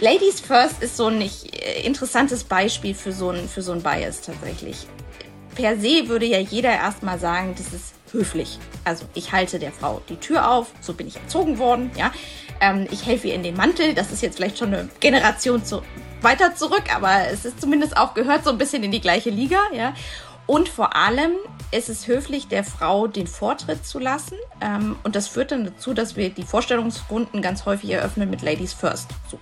Ladies First ist so ein nicht, äh, interessantes Beispiel für so ein, für so ein Bias tatsächlich. Per se würde ja jeder erstmal sagen, das ist höflich. Also ich halte der Frau die Tür auf, so bin ich erzogen worden, ja. Ähm, ich helfe ihr in den Mantel, das ist jetzt vielleicht schon eine Generation zu, weiter zurück, aber es ist zumindest auch gehört so ein bisschen in die gleiche Liga, ja. Und vor allem ist es höflich, der Frau den Vortritt zu lassen. Ähm, und das führt dann dazu, dass wir die Vorstellungsrunden ganz häufig eröffnen mit Ladies First. So.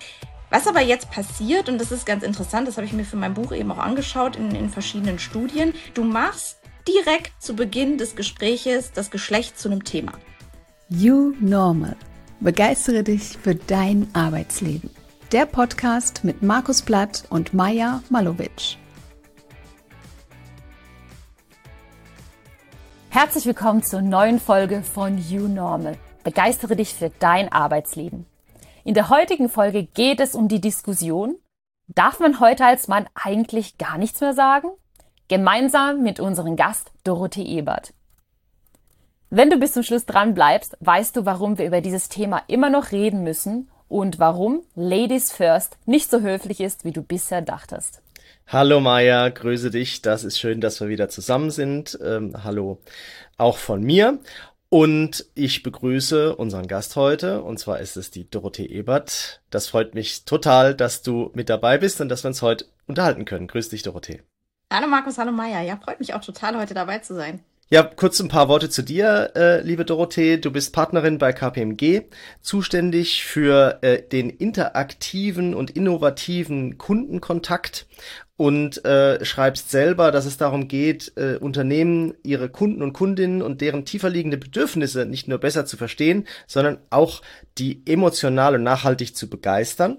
Was aber jetzt passiert, und das ist ganz interessant, das habe ich mir für mein Buch eben auch angeschaut in, in verschiedenen Studien, du machst direkt zu Beginn des Gespräches das Geschlecht zu einem Thema. You Normal. Begeistere dich für dein Arbeitsleben. Der Podcast mit Markus Blatt und Maja Malowitsch. Herzlich willkommen zur neuen Folge von You Normal. Begeistere dich für dein Arbeitsleben. In der heutigen Folge geht es um die Diskussion, darf man heute als Mann eigentlich gar nichts mehr sagen? Gemeinsam mit unserem Gast Dorothee Ebert. Wenn du bis zum Schluss dran bleibst, weißt du, warum wir über dieses Thema immer noch reden müssen und warum Ladies First nicht so höflich ist, wie du bisher dachtest. Hallo Maja, grüße dich. Das ist schön, dass wir wieder zusammen sind. Ähm, hallo auch von mir. Und ich begrüße unseren Gast heute, und zwar ist es die Dorothee Ebert. Das freut mich total, dass du mit dabei bist und dass wir uns heute unterhalten können. Grüß dich, Dorothee. Hallo Markus, hallo Maja. Ja, freut mich auch total, heute dabei zu sein. Ja, kurz ein paar Worte zu dir, äh, liebe Dorothee. Du bist Partnerin bei KPMG, zuständig für äh, den interaktiven und innovativen Kundenkontakt und äh, schreibst selber, dass es darum geht, äh, Unternehmen, ihre Kunden und Kundinnen und deren tiefer liegende Bedürfnisse nicht nur besser zu verstehen, sondern auch die emotional und nachhaltig zu begeistern.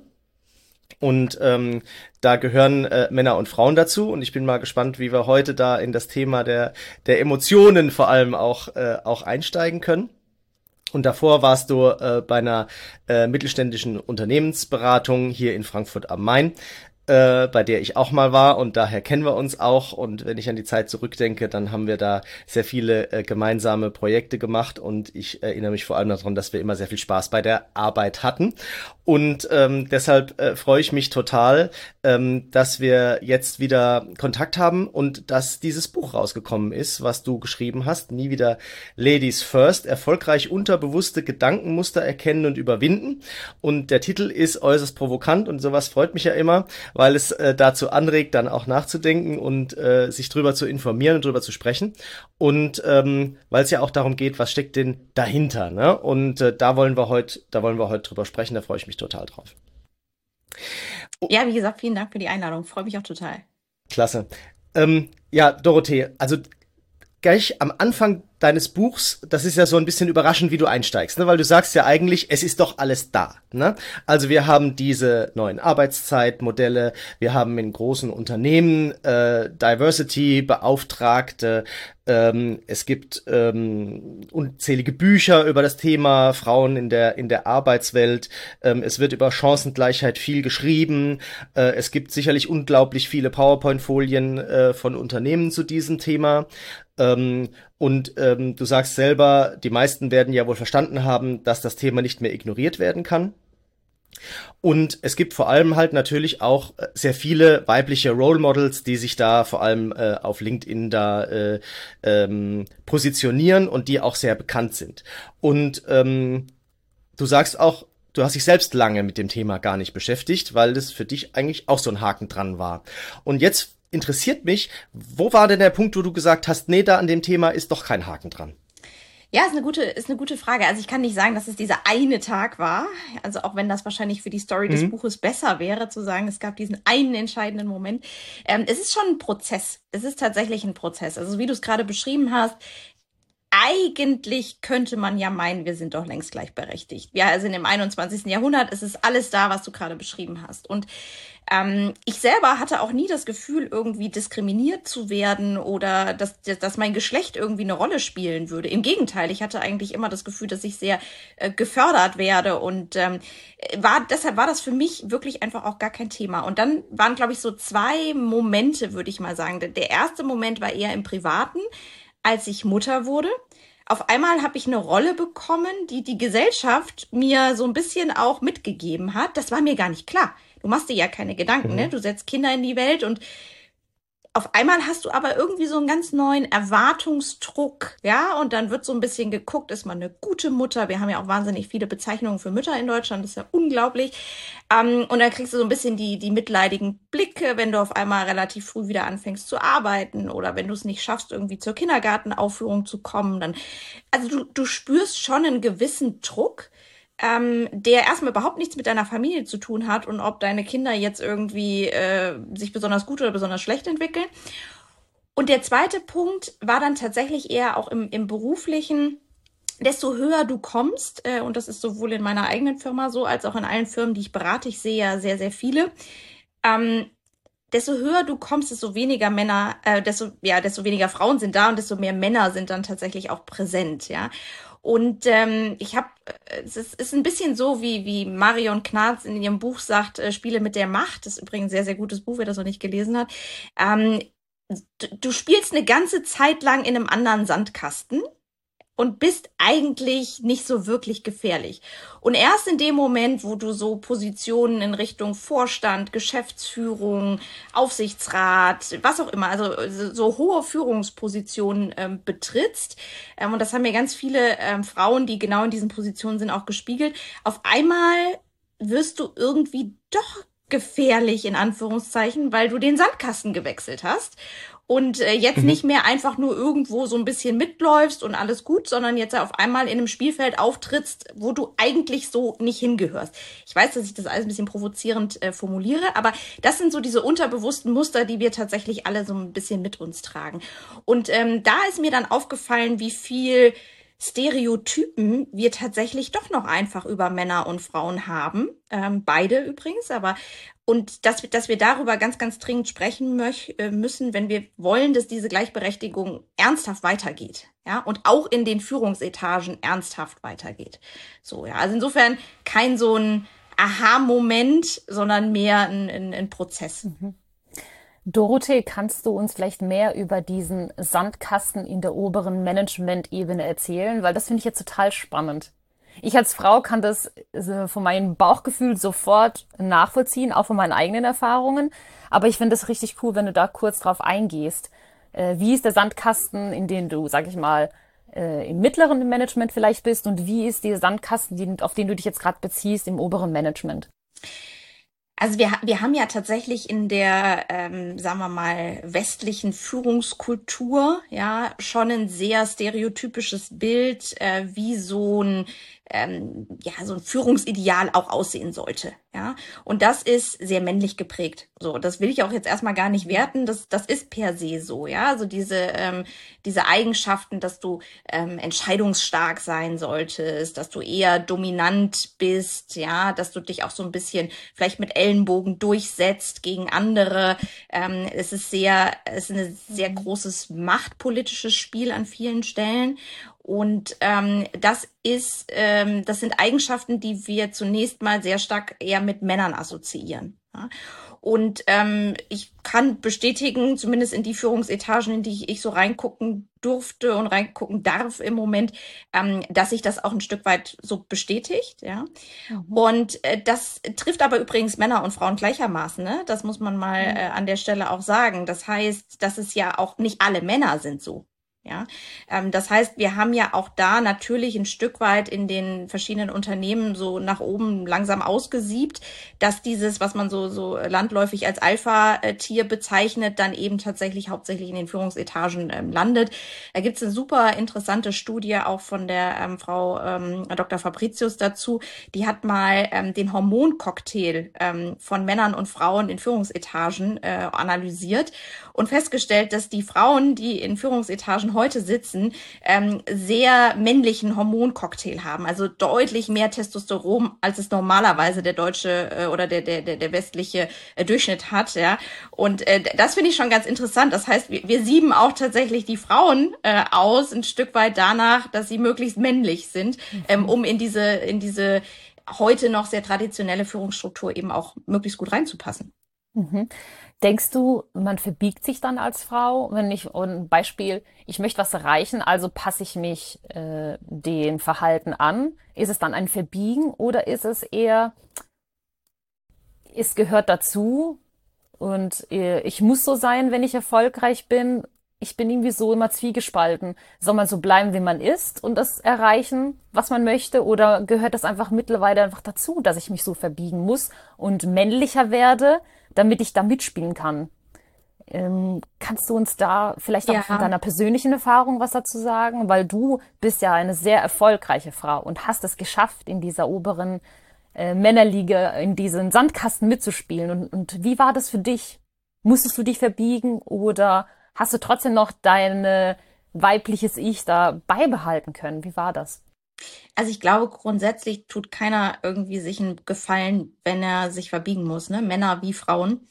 Und ähm, da gehören äh, Männer und Frauen dazu. Und ich bin mal gespannt, wie wir heute da in das Thema der, der Emotionen vor allem auch, äh, auch einsteigen können. Und davor warst du äh, bei einer äh, mittelständischen Unternehmensberatung hier in Frankfurt am Main äh, bei der ich auch mal war und daher kennen wir uns auch. Und wenn ich an die Zeit zurückdenke, dann haben wir da sehr viele äh, gemeinsame Projekte gemacht und ich erinnere mich vor allem daran, dass wir immer sehr viel Spaß bei der Arbeit hatten. Und ähm, deshalb äh, freue ich mich total, ähm, dass wir jetzt wieder Kontakt haben und dass dieses Buch rausgekommen ist, was du geschrieben hast. Nie wieder Ladies First. Erfolgreich unterbewusste Gedankenmuster erkennen und überwinden. Und der Titel ist äußerst provokant und sowas freut mich ja immer, weil es äh, dazu anregt, dann auch nachzudenken und äh, sich drüber zu informieren und drüber zu sprechen. Und ähm, weil es ja auch darum geht, was steckt denn dahinter, ne? Und äh, da wollen wir heute, da wollen wir heute drüber sprechen, da freue ich mich total drauf. Ja, wie gesagt, vielen Dank für die Einladung. Freue mich auch total. Klasse. Ähm, ja, Dorothee, also gleich am Anfang deines Buchs, das ist ja so ein bisschen überraschend, wie du einsteigst, ne? weil du sagst ja eigentlich, es ist doch alles da. Ne? Also wir haben diese neuen Arbeitszeitmodelle, wir haben in großen Unternehmen äh, Diversity-Beauftragte, ähm, es gibt ähm, unzählige Bücher über das Thema Frauen in der in der Arbeitswelt. Ähm, es wird über Chancengleichheit viel geschrieben. Äh, es gibt sicherlich unglaublich viele PowerPoint-Folien äh, von Unternehmen zu diesem Thema. Ähm, und ähm, du sagst selber, die meisten werden ja wohl verstanden haben, dass das Thema nicht mehr ignoriert werden kann. Und es gibt vor allem halt natürlich auch äh, sehr viele weibliche Role Models, die sich da vor allem äh, auf LinkedIn da äh, ähm, positionieren und die auch sehr bekannt sind. Und ähm, du sagst auch, du hast dich selbst lange mit dem Thema gar nicht beschäftigt, weil das für dich eigentlich auch so ein Haken dran war. Und jetzt interessiert mich, wo war denn der Punkt, wo du gesagt hast, nee, da an dem Thema ist doch kein Haken dran? Ja, ist eine gute, ist eine gute Frage. Also ich kann nicht sagen, dass es dieser eine Tag war. Also auch wenn das wahrscheinlich für die Story mhm. des Buches besser wäre, zu sagen, es gab diesen einen entscheidenden Moment. Ähm, es ist schon ein Prozess. Es ist tatsächlich ein Prozess. Also wie du es gerade beschrieben hast, eigentlich könnte man ja meinen, wir sind doch längst gleichberechtigt. Ja, sind im 21. Jahrhundert, es ist alles da, was du gerade beschrieben hast. Und ähm, ich selber hatte auch nie das Gefühl, irgendwie diskriminiert zu werden oder dass, dass mein Geschlecht irgendwie eine Rolle spielen würde. Im Gegenteil, ich hatte eigentlich immer das Gefühl, dass ich sehr äh, gefördert werde und ähm, war deshalb war das für mich wirklich einfach auch gar kein Thema. Und dann waren, glaube ich, so zwei Momente, würde ich mal sagen. Der erste Moment war eher im Privaten, als ich Mutter wurde auf einmal habe ich eine Rolle bekommen, die die Gesellschaft mir so ein bisschen auch mitgegeben hat. Das war mir gar nicht klar. Du machst dir ja keine Gedanken, ne? mhm. ne? Du setzt Kinder in die Welt und auf einmal hast du aber irgendwie so einen ganz neuen Erwartungsdruck, ja, und dann wird so ein bisschen geguckt, ist man eine gute Mutter? Wir haben ja auch wahnsinnig viele Bezeichnungen für Mütter in Deutschland, das ist ja unglaublich. Ähm, und dann kriegst du so ein bisschen die, die mitleidigen Blicke, wenn du auf einmal relativ früh wieder anfängst zu arbeiten oder wenn du es nicht schaffst, irgendwie zur Kindergartenaufführung zu kommen, dann, also du, du spürst schon einen gewissen Druck ähm, der erstmal überhaupt nichts mit deiner Familie zu tun hat und ob deine Kinder jetzt irgendwie äh, sich besonders gut oder besonders schlecht entwickeln. Und der zweite Punkt war dann tatsächlich eher auch im, im beruflichen, desto höher du kommst, äh, und das ist sowohl in meiner eigenen Firma so, als auch in allen Firmen, die ich berate, ich sehe ja sehr, sehr viele, ähm, desto höher du kommst, desto weniger Männer, äh, desto, ja, desto weniger Frauen sind da und desto mehr Männer sind dann tatsächlich auch präsent, ja. Und ähm, ich habe, äh, es ist, ein bisschen so, wie, wie Marion Knarz in ihrem Buch sagt, äh, Spiele mit der Macht. Das ist übrigens ein sehr, sehr gutes Buch, wer das noch nicht gelesen hat. Ähm, du, du spielst eine ganze Zeit lang in einem anderen Sandkasten und bist eigentlich nicht so wirklich gefährlich. Und erst in dem Moment, wo du so Positionen in Richtung Vorstand, Geschäftsführung, Aufsichtsrat, was auch immer, also so hohe Führungspositionen ähm, betrittst, ähm, und das haben mir ganz viele ähm, Frauen, die genau in diesen Positionen sind, auch gespiegelt, auf einmal wirst du irgendwie doch gefährlich in Anführungszeichen, weil du den Sandkasten gewechselt hast und äh, jetzt mhm. nicht mehr einfach nur irgendwo so ein bisschen mitläufst und alles gut, sondern jetzt auf einmal in einem Spielfeld auftrittst, wo du eigentlich so nicht hingehörst. Ich weiß, dass ich das alles ein bisschen provozierend äh, formuliere, aber das sind so diese unterbewussten Muster, die wir tatsächlich alle so ein bisschen mit uns tragen. Und ähm, da ist mir dann aufgefallen, wie viel Stereotypen wir tatsächlich doch noch einfach über Männer und Frauen haben. Ähm, beide übrigens, aber und dass, dass wir darüber ganz, ganz dringend sprechen möch, äh, müssen, wenn wir wollen, dass diese Gleichberechtigung ernsthaft weitergeht. Ja, und auch in den Führungsetagen ernsthaft weitergeht. So, ja. Also insofern kein so ein Aha-Moment, sondern mehr ein, ein, ein Prozess. Mhm. Dorothee, kannst du uns vielleicht mehr über diesen Sandkasten in der oberen Management-Ebene erzählen? Weil das finde ich jetzt total spannend. Ich als Frau kann das äh, von meinem Bauchgefühl sofort nachvollziehen, auch von meinen eigenen Erfahrungen. Aber ich finde es richtig cool, wenn du da kurz drauf eingehst. Äh, wie ist der Sandkasten, in dem du, sag ich mal, äh, im mittleren Management vielleicht bist und wie ist der Sandkasten, auf den du dich jetzt gerade beziehst, im oberen Management? Also wir, wir haben ja tatsächlich in der, ähm, sagen wir mal, westlichen Führungskultur ja schon ein sehr stereotypisches Bild, äh, wie so ein ähm, ja so ein Führungsideal auch aussehen sollte. Ja, und das ist sehr männlich geprägt. So, das will ich auch jetzt erstmal gar nicht werten. Das, das ist per se so. Ja, also diese, ähm, diese Eigenschaften, dass du ähm, entscheidungsstark sein solltest, dass du eher dominant bist, ja, dass du dich auch so ein bisschen vielleicht mit Ellenbogen durchsetzt gegen andere. Ähm, es ist sehr, es ist ein sehr großes machtpolitisches Spiel an vielen Stellen. Und ähm, das ist, ähm, das sind Eigenschaften, die wir zunächst mal sehr stark eher mit Männern assoziieren. Ja? Und ähm, ich kann bestätigen, zumindest in die Führungsetagen, in die ich, so reingucken durfte und reingucken darf im Moment, ähm, dass sich das auch ein Stück weit so bestätigt. Ja. Mhm. Und äh, das trifft aber übrigens Männer und Frauen gleichermaßen. Ne? Das muss man mal mhm. äh, an der Stelle auch sagen. Das heißt, dass es ja auch nicht alle Männer sind so. Ja, ähm, das heißt, wir haben ja auch da natürlich ein Stück weit in den verschiedenen Unternehmen so nach oben langsam ausgesiebt, dass dieses, was man so, so landläufig als Alpha-Tier bezeichnet, dann eben tatsächlich hauptsächlich in den Führungsetagen ähm, landet. Da gibt es eine super interessante Studie auch von der ähm, Frau ähm, Dr. Fabricius dazu. Die hat mal ähm, den Hormoncocktail ähm, von Männern und Frauen in Führungsetagen äh, analysiert und festgestellt, dass die Frauen, die in Führungsetagen heute sitzen, ähm, sehr männlichen Hormoncocktail haben. Also deutlich mehr Testosteron, als es normalerweise der deutsche äh, oder der, der, der, westliche äh, Durchschnitt hat. Ja. Und äh, das finde ich schon ganz interessant. Das heißt, wir, wir sieben auch tatsächlich die Frauen äh, aus, ein Stück weit danach, dass sie möglichst männlich sind, ähm, um in diese, in diese heute noch sehr traditionelle Führungsstruktur eben auch möglichst gut reinzupassen. Mhm. Denkst du, man verbiegt sich dann als Frau, wenn ich ein Beispiel, ich möchte was erreichen, also passe ich mich äh, dem Verhalten an? Ist es dann ein Verbiegen oder ist es eher, es gehört dazu und äh, ich muss so sein, wenn ich erfolgreich bin? Ich bin irgendwie so immer zwiegespalten. Soll man so bleiben, wie man ist und das erreichen, was man möchte? Oder gehört das einfach mittlerweile einfach dazu, dass ich mich so verbiegen muss und männlicher werde? Damit ich da mitspielen kann. Ähm, kannst du uns da vielleicht auch ja. von deiner persönlichen Erfahrung was dazu sagen? Weil du bist ja eine sehr erfolgreiche Frau und hast es geschafft, in dieser oberen äh, Männerliga, in diesen Sandkasten mitzuspielen. Und, und wie war das für dich? Musstest du dich verbiegen oder hast du trotzdem noch dein äh, weibliches Ich da beibehalten können? Wie war das? Also ich glaube, grundsätzlich tut keiner irgendwie sich einen Gefallen, wenn er sich verbiegen muss, ne? Männer wie Frauen.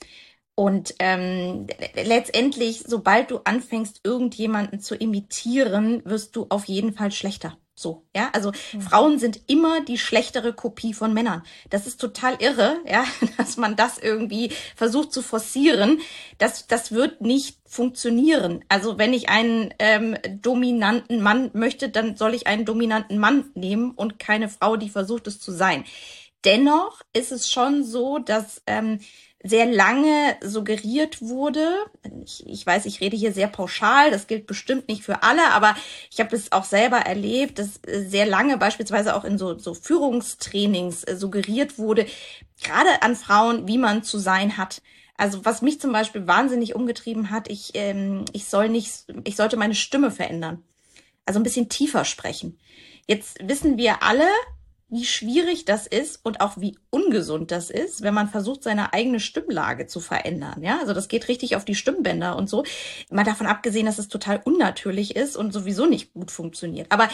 Und ähm, letztendlich, sobald du anfängst, irgendjemanden zu imitieren, wirst du auf jeden Fall schlechter. So, ja, also mhm. Frauen sind immer die schlechtere Kopie von Männern. Das ist total irre, ja, dass man das irgendwie versucht zu forcieren. Das, das wird nicht funktionieren. Also wenn ich einen ähm, dominanten Mann möchte, dann soll ich einen dominanten Mann nehmen und keine Frau, die versucht es zu sein. Dennoch ist es schon so, dass ähm, sehr lange suggeriert wurde. Ich, ich weiß, ich rede hier sehr pauschal, das gilt bestimmt nicht für alle, aber ich habe es auch selber erlebt, dass sehr lange beispielsweise auch in so, so Führungstrainings äh, suggeriert wurde, gerade an Frauen, wie man zu sein hat. Also was mich zum Beispiel wahnsinnig umgetrieben hat, ich, ähm, ich soll nicht, ich sollte meine Stimme verändern. Also ein bisschen tiefer sprechen. Jetzt wissen wir alle, wie schwierig das ist und auch wie ungesund das ist, wenn man versucht, seine eigene Stimmlage zu verändern. Ja, also das geht richtig auf die Stimmbänder und so. Mal davon abgesehen, dass es total unnatürlich ist und sowieso nicht gut funktioniert. Aber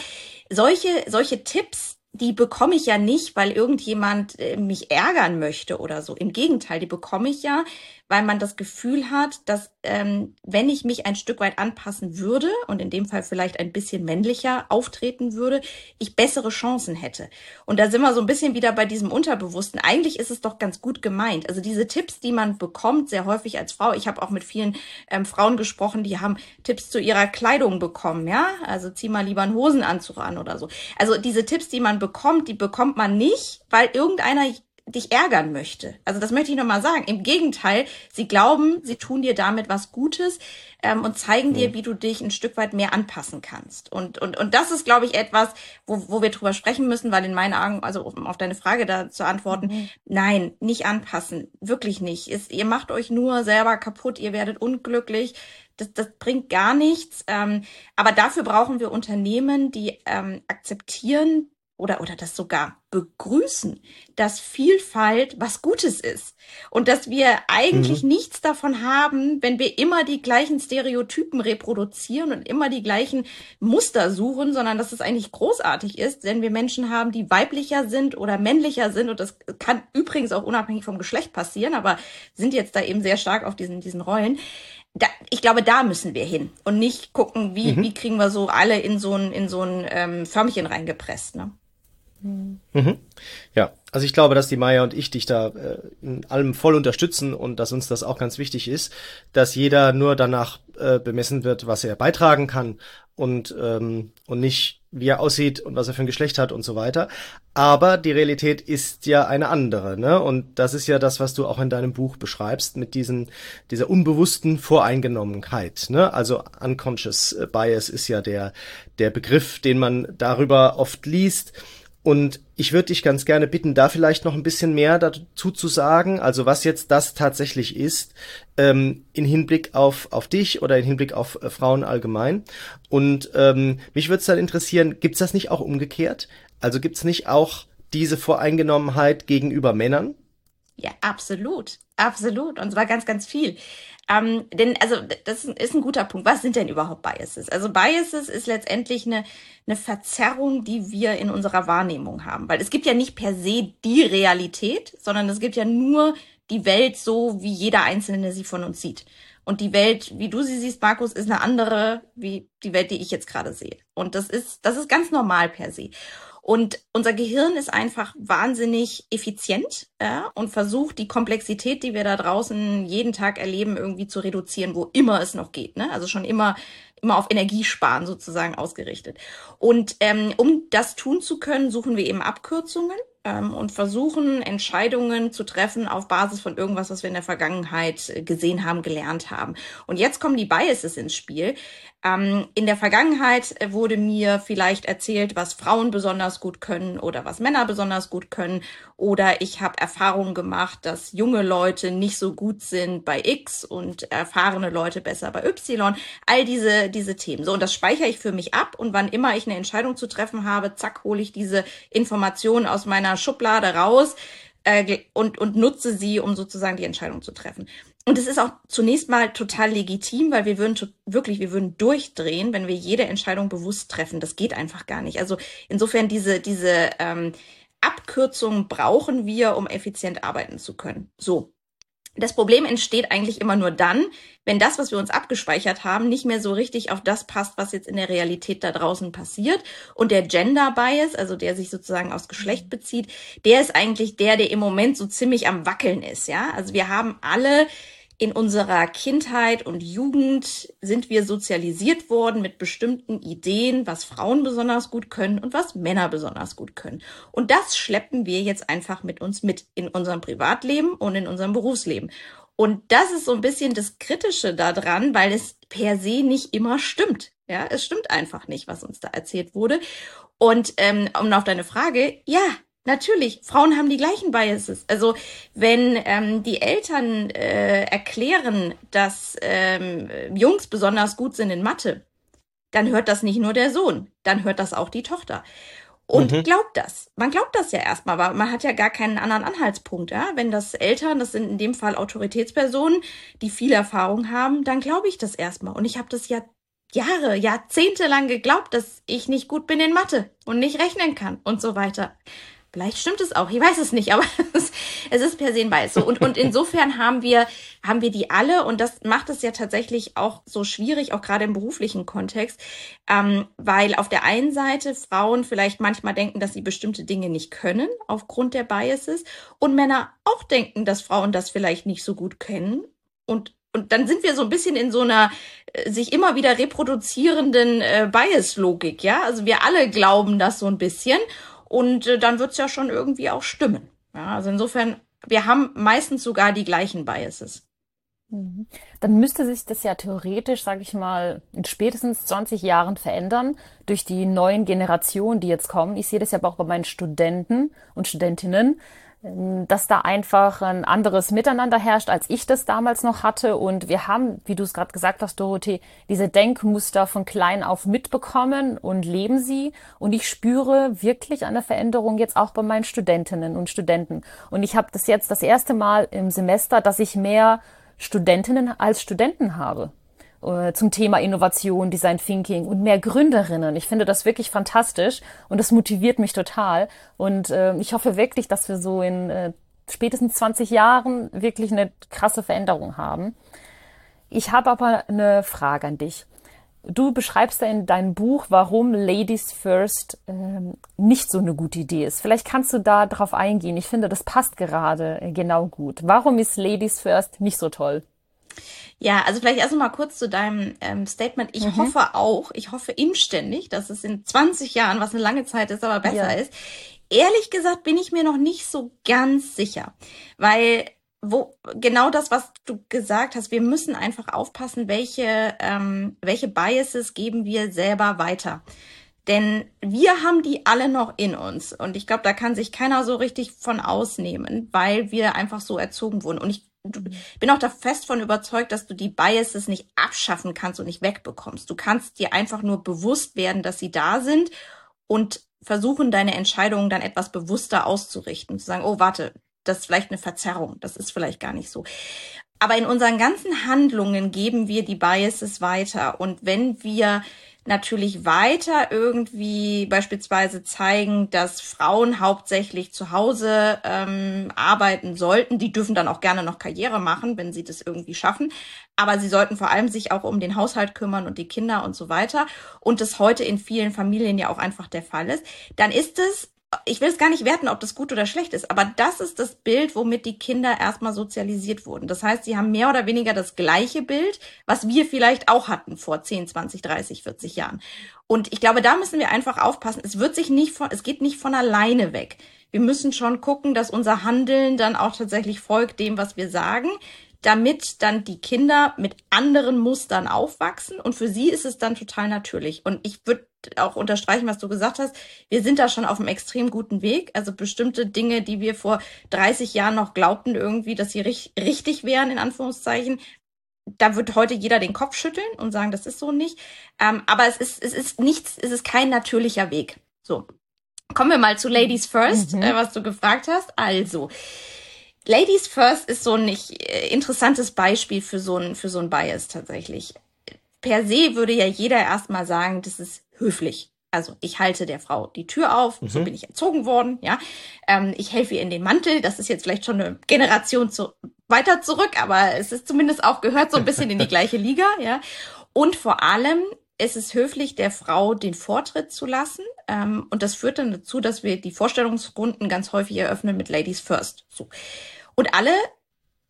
solche, solche Tipps, die bekomme ich ja nicht, weil irgendjemand äh, mich ärgern möchte oder so. Im Gegenteil, die bekomme ich ja, weil man das Gefühl hat, dass ähm, wenn ich mich ein Stück weit anpassen würde und in dem Fall vielleicht ein bisschen männlicher auftreten würde, ich bessere Chancen hätte. Und da sind wir so ein bisschen wieder bei diesem Unterbewussten. Eigentlich ist es doch ganz gut gemeint. Also diese Tipps, die man bekommt, sehr häufig als Frau. Ich habe auch mit vielen ähm, Frauen gesprochen, die haben Tipps zu ihrer Kleidung bekommen, ja. Also zieh mal lieber einen Hosenanzug an oder so. Also diese Tipps, die man bekommt, die bekommt man nicht, weil irgendeiner dich ärgern möchte. Also das möchte ich nochmal sagen. Im Gegenteil, sie glauben, sie tun dir damit was Gutes ähm, und zeigen mhm. dir, wie du dich ein Stück weit mehr anpassen kannst. Und, und, und das ist, glaube ich, etwas, wo, wo wir drüber sprechen müssen, weil in meinen Augen, also um auf deine Frage da zu antworten, mhm. nein, nicht anpassen. Wirklich nicht. Ist, ihr macht euch nur selber kaputt, ihr werdet unglücklich. Das, das bringt gar nichts. Ähm, aber dafür brauchen wir Unternehmen, die ähm, akzeptieren, oder, oder das sogar begrüßen, dass Vielfalt was Gutes ist und dass wir eigentlich mhm. nichts davon haben, wenn wir immer die gleichen Stereotypen reproduzieren und immer die gleichen Muster suchen, sondern dass es eigentlich großartig ist, wenn wir Menschen haben, die weiblicher sind oder männlicher sind und das kann übrigens auch unabhängig vom Geschlecht passieren, aber sind jetzt da eben sehr stark auf diesen, diesen Rollen. Da, ich glaube, da müssen wir hin und nicht gucken, wie, mhm. wie kriegen wir so alle in so ein, in so ein ähm, Förmchen reingepresst. Ne? Mhm. Ja, also ich glaube, dass die Maya und ich dich da äh, in allem voll unterstützen und dass uns das auch ganz wichtig ist, dass jeder nur danach äh, bemessen wird, was er beitragen kann und, ähm, und nicht, wie er aussieht und was er für ein Geschlecht hat und so weiter. Aber die Realität ist ja eine andere, ne? Und das ist ja das, was du auch in deinem Buch beschreibst mit diesen, dieser unbewussten Voreingenommenheit, ne? Also unconscious bias ist ja der, der Begriff, den man darüber oft liest und ich würde dich ganz gerne bitten, da vielleicht noch ein bisschen mehr dazu zu sagen, also was jetzt das tatsächlich ist, ähm, in Hinblick auf, auf dich oder in Hinblick auf äh, Frauen allgemein. Und ähm, mich würde es dann interessieren, gibt's das nicht auch umgekehrt? Also gibt's nicht auch diese Voreingenommenheit gegenüber Männern? Ja, absolut. Absolut. Und zwar ganz, ganz viel. Ähm, denn, also, das ist ein guter Punkt. Was sind denn überhaupt Biases? Also, Biases ist letztendlich eine, eine Verzerrung, die wir in unserer Wahrnehmung haben. Weil es gibt ja nicht per se die Realität, sondern es gibt ja nur die Welt so, wie jeder Einzelne sie von uns sieht. Und die Welt, wie du sie siehst, Markus, ist eine andere, wie die Welt, die ich jetzt gerade sehe. Und das ist, das ist ganz normal per se. Und unser Gehirn ist einfach wahnsinnig effizient ja, und versucht, die Komplexität, die wir da draußen jeden Tag erleben, irgendwie zu reduzieren, wo immer es noch geht. Ne? Also schon immer immer auf Energiesparen sozusagen ausgerichtet. Und ähm, um das tun zu können, suchen wir eben Abkürzungen ähm, und versuchen Entscheidungen zu treffen auf Basis von irgendwas, was wir in der Vergangenheit äh, gesehen haben, gelernt haben. Und jetzt kommen die Biases ins Spiel. Ähm, in der Vergangenheit äh, wurde mir vielleicht erzählt, was Frauen besonders gut können oder was Männer besonders gut können. Oder ich habe Erfahrungen gemacht, dass junge Leute nicht so gut sind bei X und erfahrene Leute besser bei Y. All diese, diese Themen. So, und das speichere ich für mich ab. Und wann immer ich eine Entscheidung zu treffen habe, zack, hole ich diese Informationen aus meiner Schublade raus äh, und, und nutze sie, um sozusagen die Entscheidung zu treffen. Und es ist auch zunächst mal total legitim, weil wir würden wirklich, wir würden durchdrehen, wenn wir jede Entscheidung bewusst treffen. Das geht einfach gar nicht. Also insofern diese, diese ähm, Abkürzungen brauchen wir, um effizient arbeiten zu können. So. Das Problem entsteht eigentlich immer nur dann, wenn das, was wir uns abgespeichert haben, nicht mehr so richtig auf das passt, was jetzt in der Realität da draußen passiert. Und der Gender Bias, also der sich sozusagen aufs Geschlecht bezieht, der ist eigentlich der, der im Moment so ziemlich am Wackeln ist, ja. Also wir haben alle in unserer Kindheit und Jugend sind wir sozialisiert worden mit bestimmten Ideen, was Frauen besonders gut können und was Männer besonders gut können. Und das schleppen wir jetzt einfach mit uns mit in unserem Privatleben und in unserem Berufsleben. Und das ist so ein bisschen das Kritische daran, weil es per se nicht immer stimmt. Ja, es stimmt einfach nicht, was uns da erzählt wurde. Und ähm, um auf deine Frage, ja, Natürlich, Frauen haben die gleichen Biases. Also wenn ähm, die Eltern äh, erklären, dass ähm, Jungs besonders gut sind in Mathe, dann hört das nicht nur der Sohn, dann hört das auch die Tochter. Und mhm. glaubt das. Man glaubt das ja erstmal, aber man hat ja gar keinen anderen Anhaltspunkt. Ja? Wenn das Eltern, das sind in dem Fall Autoritätspersonen, die viel Erfahrung haben, dann glaube ich das erstmal. Und ich habe das ja Jahre, Jahrzehnte lang geglaubt, dass ich nicht gut bin in Mathe und nicht rechnen kann und so weiter. Vielleicht stimmt es auch, ich weiß es nicht, aber es ist per se ein Bias. So, und, und insofern haben wir, haben wir die alle und das macht es ja tatsächlich auch so schwierig, auch gerade im beruflichen Kontext, ähm, weil auf der einen Seite Frauen vielleicht manchmal denken, dass sie bestimmte Dinge nicht können aufgrund der Biases und Männer auch denken, dass Frauen das vielleicht nicht so gut kennen und und dann sind wir so ein bisschen in so einer äh, sich immer wieder reproduzierenden äh, Bias-Logik, ja. Also wir alle glauben das so ein bisschen und äh, dann wird's ja schon irgendwie auch stimmen. Ja, also insofern, wir haben meistens sogar die gleichen Biases. Mhm. Dann müsste sich das ja theoretisch, sage ich mal, in spätestens 20 Jahren verändern durch die neuen Generationen, die jetzt kommen. Ich sehe das ja auch bei meinen Studenten und Studentinnen, dass da einfach ein anderes Miteinander herrscht, als ich das damals noch hatte. Und wir haben, wie du es gerade gesagt hast, Dorothee, diese Denkmuster von klein auf mitbekommen und leben sie. Und ich spüre wirklich eine Veränderung jetzt auch bei meinen Studentinnen und Studenten. Und ich habe das jetzt das erste Mal im Semester, dass ich mehr Studentinnen als Studenten habe. Äh, zum Thema Innovation, Design Thinking und mehr Gründerinnen. Ich finde das wirklich fantastisch und das motiviert mich total. Und äh, ich hoffe wirklich, dass wir so in äh, spätestens 20 Jahren wirklich eine krasse Veränderung haben. Ich habe aber eine Frage an dich. Du beschreibst ja in deinem Buch, warum Ladies First ähm, nicht so eine gute Idee ist. Vielleicht kannst du da drauf eingehen. Ich finde, das passt gerade äh, genau gut. Warum ist Ladies First nicht so toll? Ja, also vielleicht erst mal kurz zu deinem ähm, Statement. Ich mhm. hoffe auch, ich hoffe inständig, dass es in 20 Jahren, was eine lange Zeit ist, aber besser ja. ist. Ehrlich gesagt bin ich mir noch nicht so ganz sicher, weil wo genau das, was du gesagt hast, wir müssen einfach aufpassen, welche ähm, welche Biases geben wir selber weiter. Denn wir haben die alle noch in uns. Und ich glaube, da kann sich keiner so richtig von ausnehmen, weil wir einfach so erzogen wurden. Und ich bin auch da fest von überzeugt, dass du die Biases nicht abschaffen kannst und nicht wegbekommst. Du kannst dir einfach nur bewusst werden, dass sie da sind und versuchen, deine Entscheidungen dann etwas bewusster auszurichten. Zu sagen, oh, warte, das ist vielleicht eine Verzerrung. Das ist vielleicht gar nicht so. Aber in unseren ganzen Handlungen geben wir die Biases weiter. Und wenn wir natürlich weiter irgendwie beispielsweise zeigen, dass Frauen hauptsächlich zu Hause ähm, arbeiten sollten. Die dürfen dann auch gerne noch Karriere machen, wenn sie das irgendwie schaffen. Aber sie sollten vor allem sich auch um den Haushalt kümmern und die Kinder und so weiter. Und das heute in vielen Familien ja auch einfach der Fall ist. Dann ist es ich will es gar nicht werten, ob das gut oder schlecht ist, aber das ist das Bild, womit die Kinder erstmal sozialisiert wurden. Das heißt, sie haben mehr oder weniger das gleiche Bild, was wir vielleicht auch hatten vor 10, 20, 30, 40 Jahren. Und ich glaube, da müssen wir einfach aufpassen. Es wird sich nicht von, es geht nicht von alleine weg. Wir müssen schon gucken, dass unser Handeln dann auch tatsächlich folgt dem, was wir sagen damit dann die Kinder mit anderen Mustern aufwachsen. Und für sie ist es dann total natürlich. Und ich würde auch unterstreichen, was du gesagt hast. Wir sind da schon auf einem extrem guten Weg. Also bestimmte Dinge, die wir vor 30 Jahren noch glaubten irgendwie, dass sie richtig wären, in Anführungszeichen, da wird heute jeder den Kopf schütteln und sagen, das ist so nicht. Ähm, aber es ist, es ist nichts, es ist kein natürlicher Weg. So. Kommen wir mal zu Ladies First, mhm. äh, was du gefragt hast. Also, Ladies First ist so ein nicht, äh, interessantes Beispiel für so ein, für so ein Bias tatsächlich. Per se würde ja jeder erstmal sagen, das ist höflich. Also ich halte der Frau die Tür auf, mhm. so bin ich erzogen worden, ja. Ähm, ich helfe ihr in den Mantel, das ist jetzt vielleicht schon eine Generation zu, weiter zurück, aber es ist zumindest auch gehört so ein bisschen in die gleiche Liga, ja. Und vor allem ist es höflich, der Frau den Vortritt zu lassen. Ähm, und das führt dann dazu, dass wir die Vorstellungsrunden ganz häufig eröffnen mit Ladies First. So. Und alle,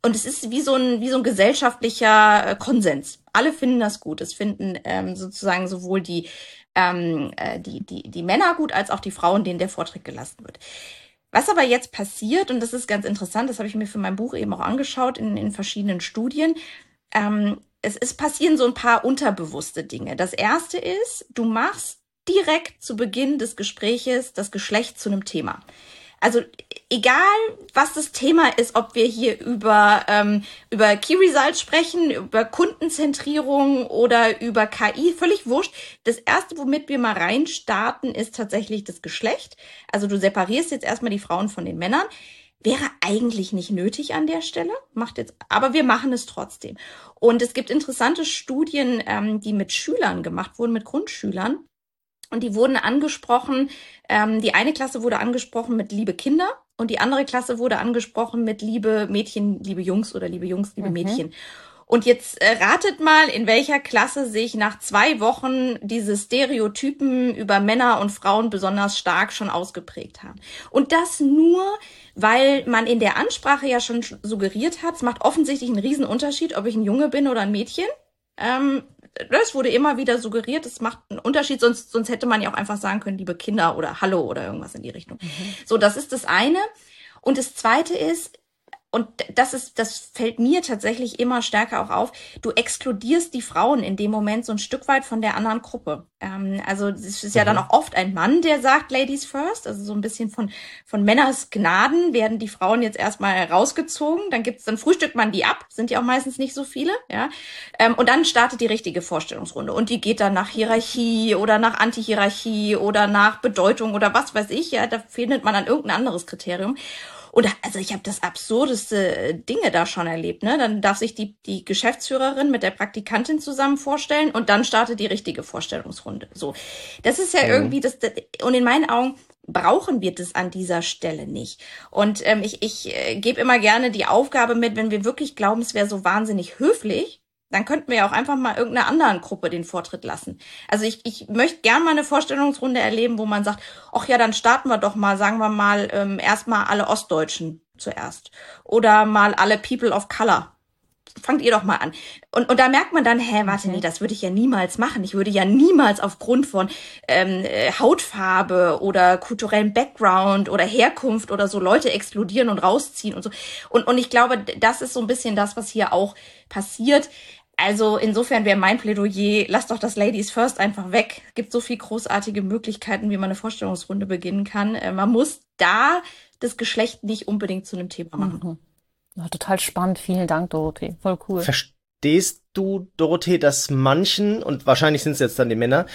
und es ist wie so ein, wie so ein gesellschaftlicher äh, Konsens. Alle finden das gut. Es finden ähm, sozusagen sowohl die, ähm, äh, die, die, die Männer gut als auch die Frauen, denen der Vortritt gelassen wird. Was aber jetzt passiert, und das ist ganz interessant, das habe ich mir für mein Buch eben auch angeschaut in, in verschiedenen Studien, ähm, es, es passieren so ein paar unterbewusste Dinge. Das erste ist, du machst direkt zu Beginn des Gespräches das Geschlecht zu einem Thema. Also egal, was das Thema ist, ob wir hier über, ähm, über Key Results sprechen, über Kundenzentrierung oder über KI, völlig wurscht. Das erste, womit wir mal reinstarten, ist tatsächlich das Geschlecht. Also du separierst jetzt erstmal die Frauen von den Männern. Wäre eigentlich nicht nötig an der Stelle, macht jetzt, aber wir machen es trotzdem. Und es gibt interessante Studien, ähm, die mit Schülern gemacht wurden, mit Grundschülern. Und die wurden angesprochen, ähm, die eine Klasse wurde angesprochen mit liebe Kinder und die andere Klasse wurde angesprochen mit liebe Mädchen, liebe Jungs oder liebe Jungs, liebe mhm. Mädchen. Und jetzt äh, ratet mal, in welcher Klasse sich nach zwei Wochen diese Stereotypen über Männer und Frauen besonders stark schon ausgeprägt haben. Und das nur, weil man in der Ansprache ja schon suggeriert hat, es macht offensichtlich einen riesen Unterschied, ob ich ein Junge bin oder ein Mädchen. Ähm, das wurde immer wieder suggeriert, es macht einen Unterschied, sonst, sonst hätte man ja auch einfach sagen können, liebe Kinder oder Hallo oder irgendwas in die Richtung. Mhm. So, das ist das eine. Und das zweite ist, und das ist, das fällt mir tatsächlich immer stärker auch auf. Du exkludierst die Frauen in dem Moment so ein Stück weit von der anderen Gruppe. Ähm, also es ist ja mhm. dann auch oft ein Mann, der sagt Ladies first. Also so ein bisschen von von Männers Gnaden werden die Frauen jetzt erstmal rausgezogen. Dann gibt's dann frühstückt man die ab. Sind ja auch meistens nicht so viele. Ja. Ähm, und dann startet die richtige Vorstellungsrunde und die geht dann nach Hierarchie oder nach Antihierarchie oder nach Bedeutung oder was weiß ich. Ja, da findet man dann irgendein anderes Kriterium. Und also ich habe das absurdeste äh, Dinge da schon erlebt. Ne? Dann darf sich die, die Geschäftsführerin mit der Praktikantin zusammen vorstellen und dann startet die richtige Vorstellungsrunde. So, das ist ja mhm. irgendwie das, das. Und in meinen Augen brauchen wir das an dieser Stelle nicht. Und ähm, ich, ich äh, gebe immer gerne die Aufgabe mit, wenn wir wirklich glauben, es wäre so wahnsinnig höflich, dann könnten wir ja auch einfach mal irgendeiner anderen Gruppe den Vortritt lassen. Also ich, ich möchte gern mal eine Vorstellungsrunde erleben, wo man sagt, ach ja, dann starten wir doch mal, sagen wir mal, ähm, erstmal alle Ostdeutschen zuerst. Oder mal alle People of Color. Fangt ihr doch mal an. Und, und da merkt man dann, hä, warte, okay. nee, das würde ich ja niemals machen. Ich würde ja niemals aufgrund von ähm, äh, Hautfarbe oder kulturellem Background oder Herkunft oder so Leute exkludieren und rausziehen und so. Und, und ich glaube, das ist so ein bisschen das, was hier auch passiert. Also insofern wäre mein Plädoyer, lasst doch das Ladies First einfach weg. Es gibt so viele großartige Möglichkeiten, wie man eine Vorstellungsrunde beginnen kann. Äh, man muss da das Geschlecht nicht unbedingt zu einem Thema machen. Mhm. Ja, total spannend. Vielen Dank, Dorothee. Voll cool. Verstehst du, Dorothee, dass manchen, und wahrscheinlich sind es jetzt dann die Männer,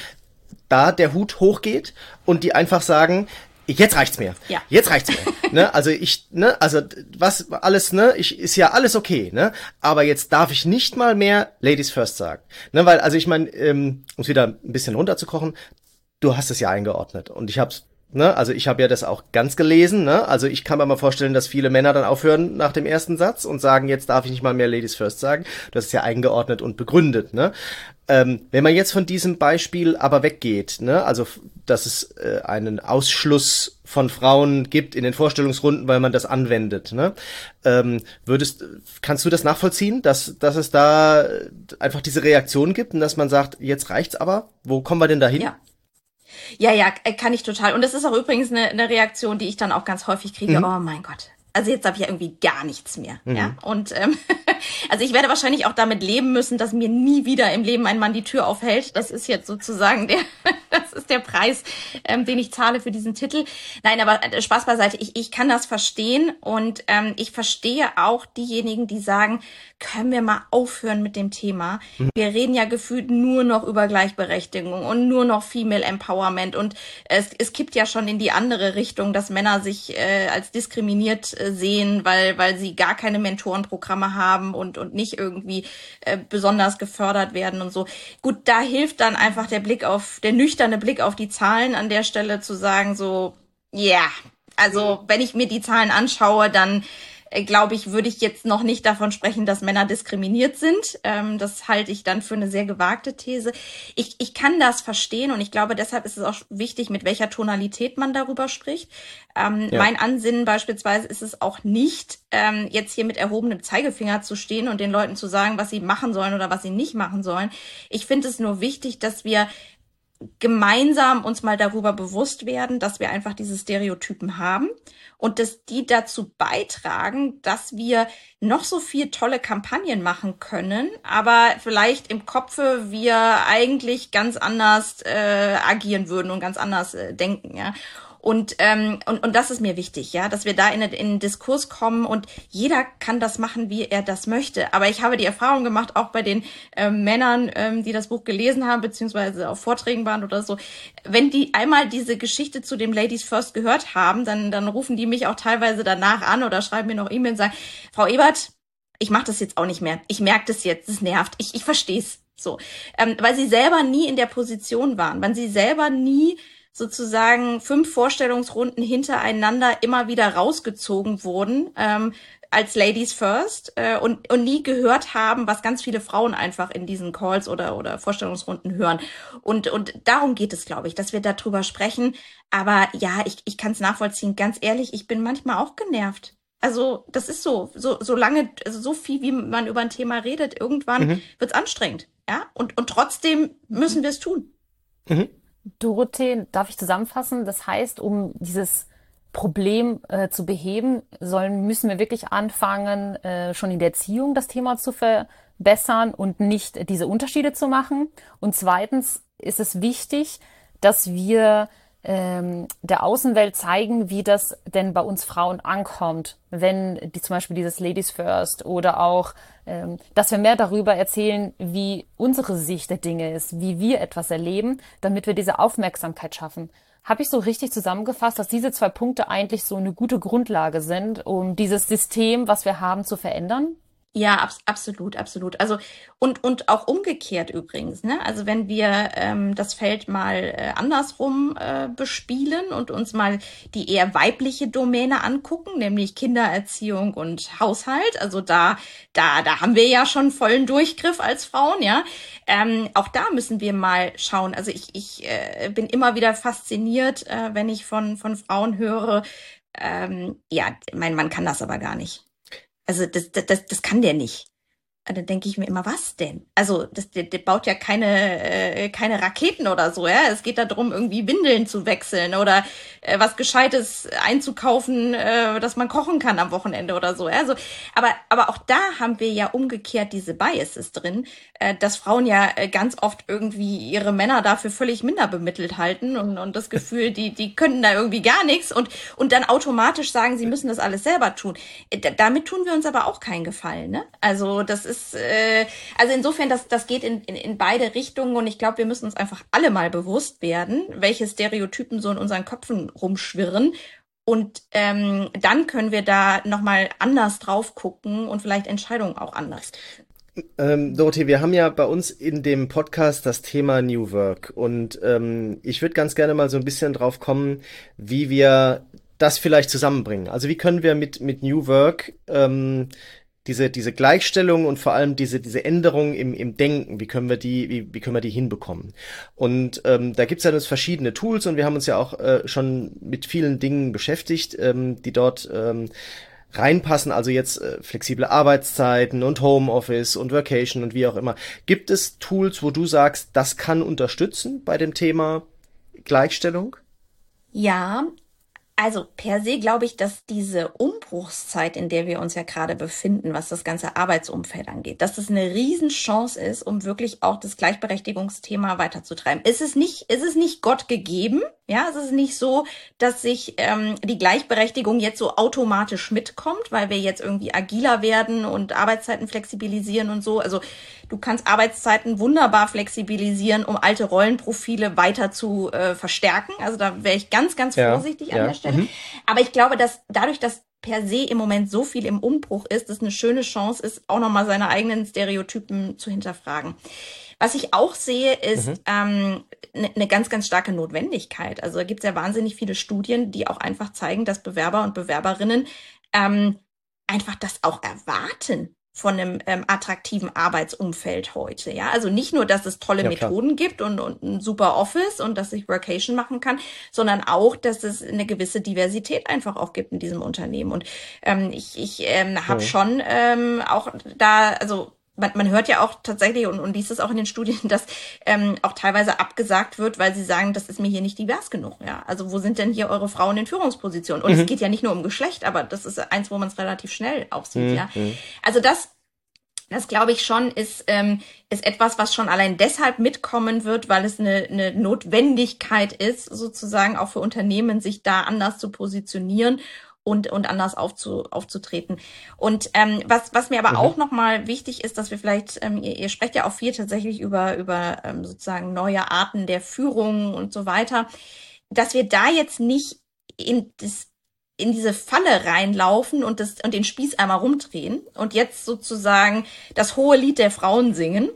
da der Hut hochgeht und die einfach sagen, Jetzt reicht's mir. Ja. Jetzt reicht's mir. ne? Also ich, ne, also was alles, ne, ich ist ja alles okay, ne? Aber jetzt darf ich nicht mal mehr Ladies First sagen. Ne, weil, also ich meine, ähm, um es wieder ein bisschen runterzukochen, du hast es ja eingeordnet. Und ich hab's Ne? Also ich habe ja das auch ganz gelesen. Ne? Also ich kann mir mal vorstellen, dass viele Männer dann aufhören nach dem ersten Satz und sagen, jetzt darf ich nicht mal mehr Ladies First sagen. Das ist ja eingeordnet und begründet. Ne? Ähm, wenn man jetzt von diesem Beispiel aber weggeht, ne? also dass es äh, einen Ausschluss von Frauen gibt in den Vorstellungsrunden, weil man das anwendet, ne? ähm, würdest, kannst du das nachvollziehen, dass, dass es da einfach diese Reaktion gibt und dass man sagt, jetzt reicht's aber? Wo kommen wir denn dahin? Ja. Ja, ja, äh, kann ich total. Und das ist auch übrigens eine, eine Reaktion, die ich dann auch ganz häufig kriege. Mhm. Oh mein Gott, also jetzt habe ich ja irgendwie gar nichts mehr. Mhm. Ja? Und ähm, also ich werde wahrscheinlich auch damit leben müssen, dass mir nie wieder im Leben ein Mann die Tür aufhält. Das ist jetzt sozusagen der, das ist der Preis, ähm, den ich zahle für diesen Titel. Nein, aber äh, Spaß beiseite. Ich, ich kann das verstehen und ähm, ich verstehe auch diejenigen, die sagen, können wir mal aufhören mit dem Thema. Mhm. Wir reden ja gefühlt nur noch über Gleichberechtigung und nur noch Female Empowerment und es, es kippt ja schon in die andere Richtung, dass Männer sich äh, als diskriminiert äh, sehen, weil, weil sie gar keine Mentorenprogramme haben und, und nicht irgendwie äh, besonders gefördert werden und so. Gut, da hilft dann einfach der Blick auf, der nüchterne Blick auf die Zahlen an der Stelle zu sagen, so, ja, yeah. also wenn ich mir die Zahlen anschaue, dann glaube ich, würde ich jetzt noch nicht davon sprechen, dass Männer diskriminiert sind. Ähm, das halte ich dann für eine sehr gewagte These. Ich, ich kann das verstehen und ich glaube, deshalb ist es auch wichtig, mit welcher Tonalität man darüber spricht. Ähm, ja. Mein Ansinnen beispielsweise ist es auch nicht, ähm, jetzt hier mit erhobenem Zeigefinger zu stehen und den Leuten zu sagen, was sie machen sollen oder was sie nicht machen sollen. Ich finde es nur wichtig, dass wir gemeinsam uns mal darüber bewusst werden, dass wir einfach diese Stereotypen haben und dass die dazu beitragen, dass wir noch so viel tolle Kampagnen machen können, aber vielleicht im Kopfe wir eigentlich ganz anders äh, agieren würden und ganz anders äh, denken, ja. Und, ähm, und, und das ist mir wichtig, ja, dass wir da in, in den Diskurs kommen und jeder kann das machen, wie er das möchte. Aber ich habe die Erfahrung gemacht, auch bei den ähm, Männern, ähm, die das Buch gelesen haben, beziehungsweise auf Vorträgen waren oder so, wenn die einmal diese Geschichte zu dem Ladies First gehört haben, dann, dann rufen die mich auch teilweise danach an oder schreiben mir noch E-Mails und sagen, Frau Ebert, ich mache das jetzt auch nicht mehr. Ich merke das jetzt, es nervt. Ich, ich verstehe es so. Ähm, weil sie selber nie in der Position waren, weil sie selber nie sozusagen fünf Vorstellungsrunden hintereinander immer wieder rausgezogen wurden ähm, als Ladies First äh, und, und nie gehört haben, was ganz viele Frauen einfach in diesen Calls oder, oder Vorstellungsrunden hören. Und, und darum geht es, glaube ich, dass wir darüber sprechen. Aber ja, ich, ich kann es nachvollziehen. Ganz ehrlich, ich bin manchmal auch genervt. Also das ist so, so, so lange, also so viel, wie man über ein Thema redet, irgendwann mhm. wird's anstrengend. Ja, und, und trotzdem müssen wir es tun. Mhm. Dorothee, darf ich zusammenfassen? Das heißt, um dieses Problem äh, zu beheben, sollen, müssen wir wirklich anfangen, äh, schon in der Erziehung das Thema zu verbessern und nicht diese Unterschiede zu machen. Und zweitens ist es wichtig, dass wir ähm, der Außenwelt zeigen, wie das denn bei uns Frauen ankommt, wenn die zum Beispiel dieses Ladies First oder auch, ähm, dass wir mehr darüber erzählen, wie unsere Sicht der Dinge ist, wie wir etwas erleben, damit wir diese Aufmerksamkeit schaffen. Habe ich so richtig zusammengefasst, dass diese zwei Punkte eigentlich so eine gute Grundlage sind, um dieses System, was wir haben, zu verändern? Ja, abs absolut, absolut. Also und und auch umgekehrt übrigens. Ne? Also wenn wir ähm, das Feld mal äh, andersrum äh, bespielen und uns mal die eher weibliche Domäne angucken, nämlich Kindererziehung und Haushalt. Also da da da haben wir ja schon vollen Durchgriff als Frauen, ja. Ähm, auch da müssen wir mal schauen. Also ich ich äh, bin immer wieder fasziniert, äh, wenn ich von von Frauen höre. Ähm, ja, mein Mann kann das aber gar nicht. Also das, das, das kann der nicht. Dann denke ich mir immer, was denn? Also das, der, der baut ja keine, äh, keine Raketen oder so, ja. Es geht darum, irgendwie Windeln zu wechseln oder äh, was Gescheites einzukaufen, äh, dass man kochen kann am Wochenende oder so. Ja? Also, aber, aber auch da haben wir ja umgekehrt diese Biases drin, äh, dass Frauen ja äh, ganz oft irgendwie ihre Männer dafür völlig minder bemittelt halten und, und das Gefühl, die, die können da irgendwie gar nichts und, und dann automatisch sagen, sie müssen das alles selber tun. Äh, damit tun wir uns aber auch keinen Gefallen. Ne? Also das ist ist, äh, also insofern, das, das geht in, in, in beide Richtungen und ich glaube, wir müssen uns einfach alle mal bewusst werden, welche Stereotypen so in unseren Köpfen rumschwirren. Und ähm, dann können wir da nochmal anders drauf gucken und vielleicht Entscheidungen auch anders. Ähm, Dorothee, wir haben ja bei uns in dem Podcast das Thema New Work und ähm, ich würde ganz gerne mal so ein bisschen drauf kommen, wie wir das vielleicht zusammenbringen. Also wie können wir mit, mit New Work ähm, diese, diese Gleichstellung und vor allem diese, diese Änderung im, im Denken, wie können wir die, wie, wie können wir die hinbekommen? Und ähm, da gibt es ja jetzt verschiedene Tools und wir haben uns ja auch äh, schon mit vielen Dingen beschäftigt, ähm, die dort ähm, reinpassen, also jetzt äh, flexible Arbeitszeiten und Homeoffice und Vacation und wie auch immer. Gibt es Tools, wo du sagst, das kann unterstützen bei dem Thema Gleichstellung? Ja, also per se glaube ich, dass diese Umbruchszeit, in der wir uns ja gerade befinden, was das ganze Arbeitsumfeld angeht, dass das eine Riesenchance ist, um wirklich auch das Gleichberechtigungsthema weiterzutreiben. Es ist nicht, es ist nicht Gott gegeben, ja, es ist nicht so, dass sich ähm, die Gleichberechtigung jetzt so automatisch mitkommt, weil wir jetzt irgendwie agiler werden und Arbeitszeiten flexibilisieren und so. Also du kannst Arbeitszeiten wunderbar flexibilisieren, um alte Rollenprofile weiter zu äh, verstärken. Also da wäre ich ganz, ganz vorsichtig ja, an der Stelle. Mhm. Aber ich glaube, dass dadurch, dass per se im Moment so viel im Umbruch ist, es eine schöne Chance ist, auch nochmal seine eigenen Stereotypen zu hinterfragen. Was ich auch sehe, ist mhm. ähm, eine ne ganz, ganz starke Notwendigkeit. Also da gibt es ja wahnsinnig viele Studien, die auch einfach zeigen, dass Bewerber und Bewerberinnen ähm, einfach das auch erwarten von einem ähm, attraktiven Arbeitsumfeld heute. Ja, also nicht nur, dass es tolle ja, Methoden gibt und, und ein super Office und dass ich Workation machen kann, sondern auch, dass es eine gewisse Diversität einfach auch gibt in diesem Unternehmen. Und ähm, ich, ich ähm, habe mhm. schon ähm, auch da, also man, man hört ja auch tatsächlich und, und liest es auch in den Studien, dass ähm, auch teilweise abgesagt wird, weil sie sagen, das ist mir hier nicht divers genug. Ja, also wo sind denn hier eure Frauen in Führungspositionen? Und mhm. es geht ja nicht nur um Geschlecht, aber das ist eins, wo man es relativ schnell auch sieht. Mhm. Ja, also das das glaube ich schon, ist, ähm, ist etwas, was schon allein deshalb mitkommen wird, weil es eine, eine Notwendigkeit ist, sozusagen auch für Unternehmen, sich da anders zu positionieren und, und anders aufzu, aufzutreten. Und ähm, was, was mir aber mhm. auch nochmal wichtig ist, dass wir vielleicht, ähm, ihr, ihr sprecht ja auch viel tatsächlich über, über ähm, sozusagen neue Arten der Führung und so weiter, dass wir da jetzt nicht in das in diese Falle reinlaufen und das und den Spieß einmal rumdrehen und jetzt sozusagen das hohe Lied der Frauen singen,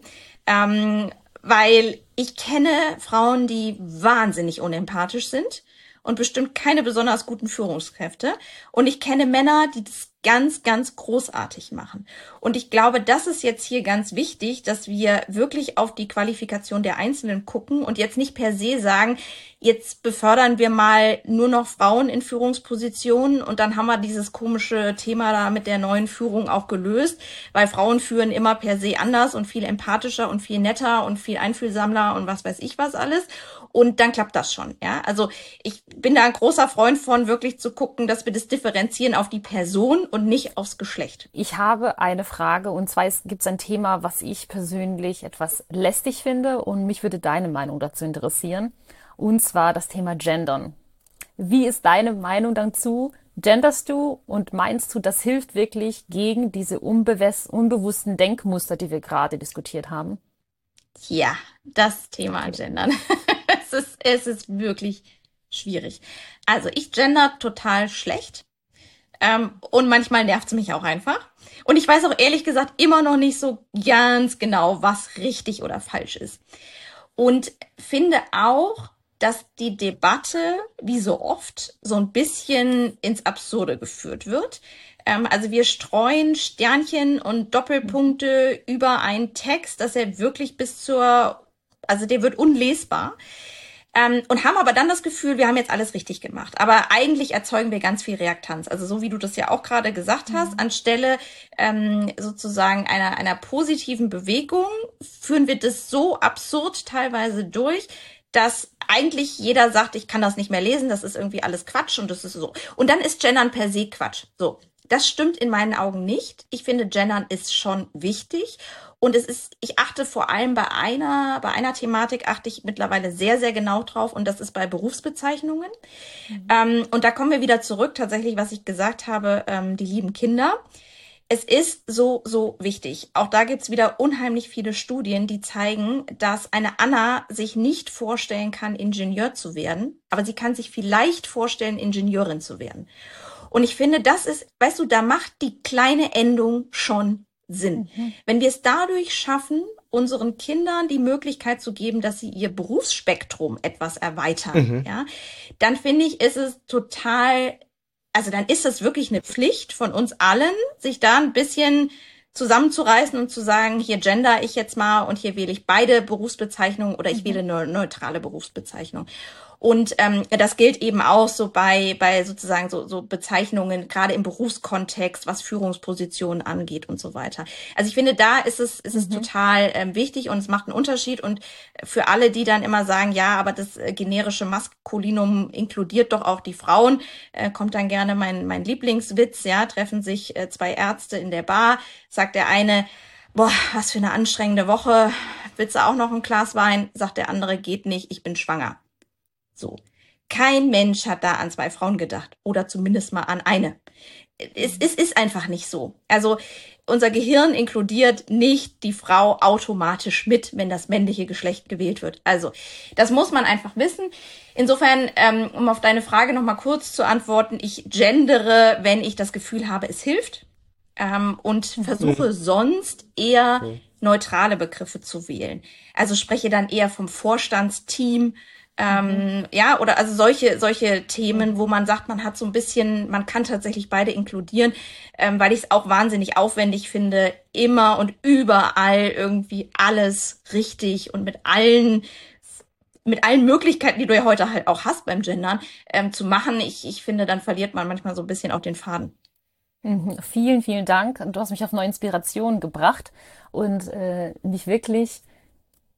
ähm, weil ich kenne Frauen, die wahnsinnig unempathisch sind und bestimmt keine besonders guten Führungskräfte. Und ich kenne Männer, die das ganz, ganz großartig machen. Und ich glaube, das ist jetzt hier ganz wichtig, dass wir wirklich auf die Qualifikation der Einzelnen gucken und jetzt nicht per se sagen, jetzt befördern wir mal nur noch Frauen in Führungspositionen und dann haben wir dieses komische Thema da mit der neuen Führung auch gelöst, weil Frauen führen immer per se anders und viel empathischer und viel netter und viel einfühlsamer und was weiß ich was alles und dann klappt das schon. Ja, also ich bin da ein großer Freund von, wirklich zu gucken, dass wir das differenzieren auf die Person und nicht aufs Geschlecht. Ich habe eine Frage und zwar gibt es ein Thema, was ich persönlich etwas lästig finde und mich würde deine Meinung dazu interessieren und zwar das Thema Gendern. Wie ist deine Meinung dazu? Genderst du und meinst du, das hilft wirklich gegen diese unbewussten Denkmuster, die wir gerade diskutiert haben? Ja, das Thema Gendern. es, ist, es ist wirklich schwierig. Also ich gender total schlecht. Ähm, und manchmal nervt es mich auch einfach. Und ich weiß auch ehrlich gesagt immer noch nicht so ganz genau, was richtig oder falsch ist. Und finde auch, dass die Debatte, wie so oft, so ein bisschen ins Absurde geführt wird. Ähm, also wir streuen Sternchen und Doppelpunkte über einen Text, dass er wirklich bis zur, also der wird unlesbar. Ähm, und haben aber dann das Gefühl, wir haben jetzt alles richtig gemacht. Aber eigentlich erzeugen wir ganz viel Reaktanz. Also so wie du das ja auch gerade gesagt hast, mhm. anstelle ähm, sozusagen einer, einer positiven Bewegung führen wir das so absurd teilweise durch, dass eigentlich jeder sagt, ich kann das nicht mehr lesen, das ist irgendwie alles Quatsch und das ist so. Und dann ist Gendern per se Quatsch. So. Das stimmt in meinen Augen nicht. Ich finde, Gendern ist schon wichtig. Und es ist, ich achte vor allem bei einer, bei einer Thematik achte ich mittlerweile sehr, sehr genau drauf und das ist bei Berufsbezeichnungen. Mhm. Ähm, und da kommen wir wieder zurück, tatsächlich, was ich gesagt habe, ähm, die lieben Kinder. es ist so, so wichtig. Auch da gibt's wieder unheimlich viele Studien, die zeigen, dass eine Anna sich nicht vorstellen kann, Ingenieur zu werden, aber sie kann sich vielleicht vorstellen, Ingenieurin zu werden. Und ich finde, das ist, weißt du, da macht die kleine Endung schon Sinn. Mhm. Wenn wir es dadurch schaffen, unseren Kindern die Möglichkeit zu geben, dass sie ihr Berufsspektrum etwas erweitern, mhm. ja, dann finde ich, ist es total also dann ist es wirklich eine Pflicht von uns allen, sich da ein bisschen zusammenzureißen und zu sagen, hier gender ich jetzt mal und hier wähle ich beide Berufsbezeichnungen oder ich mhm. wähle eine neutrale Berufsbezeichnung. Und ähm, das gilt eben auch so bei, bei sozusagen so, so Bezeichnungen, gerade im Berufskontext, was Führungspositionen angeht und so weiter. Also ich finde, da ist es, ist es mhm. total ähm, wichtig und es macht einen Unterschied. Und für alle, die dann immer sagen, ja, aber das äh, generische Maskulinum inkludiert doch auch die Frauen, äh, kommt dann gerne mein, mein Lieblingswitz, ja, treffen sich äh, zwei Ärzte in der Bar, sagt der eine, boah, was für eine anstrengende Woche, willst du auch noch ein Glas Wein? Sagt der andere, geht nicht, ich bin schwanger. So. Kein Mensch hat da an zwei Frauen gedacht oder zumindest mal an eine. Es, es ist einfach nicht so. Also unser Gehirn inkludiert nicht die Frau automatisch mit, wenn das männliche Geschlecht gewählt wird. Also das muss man einfach wissen. Insofern, ähm, um auf deine Frage noch mal kurz zu antworten, ich gendere, wenn ich das Gefühl habe, es hilft ähm, und mhm. versuche sonst eher mhm. neutrale Begriffe zu wählen. Also spreche dann eher vom Vorstandsteam ähm, mhm. Ja, oder also solche, solche Themen, wo man sagt, man hat so ein bisschen, man kann tatsächlich beide inkludieren, ähm, weil ich es auch wahnsinnig aufwendig finde, immer und überall irgendwie alles richtig und mit allen mit allen Möglichkeiten, die du ja heute halt auch hast beim Gendern, ähm, zu machen. Ich, ich finde, dann verliert man manchmal so ein bisschen auch den Faden. Mhm. Vielen, vielen Dank. Du hast mich auf neue Inspirationen gebracht und äh, mich wirklich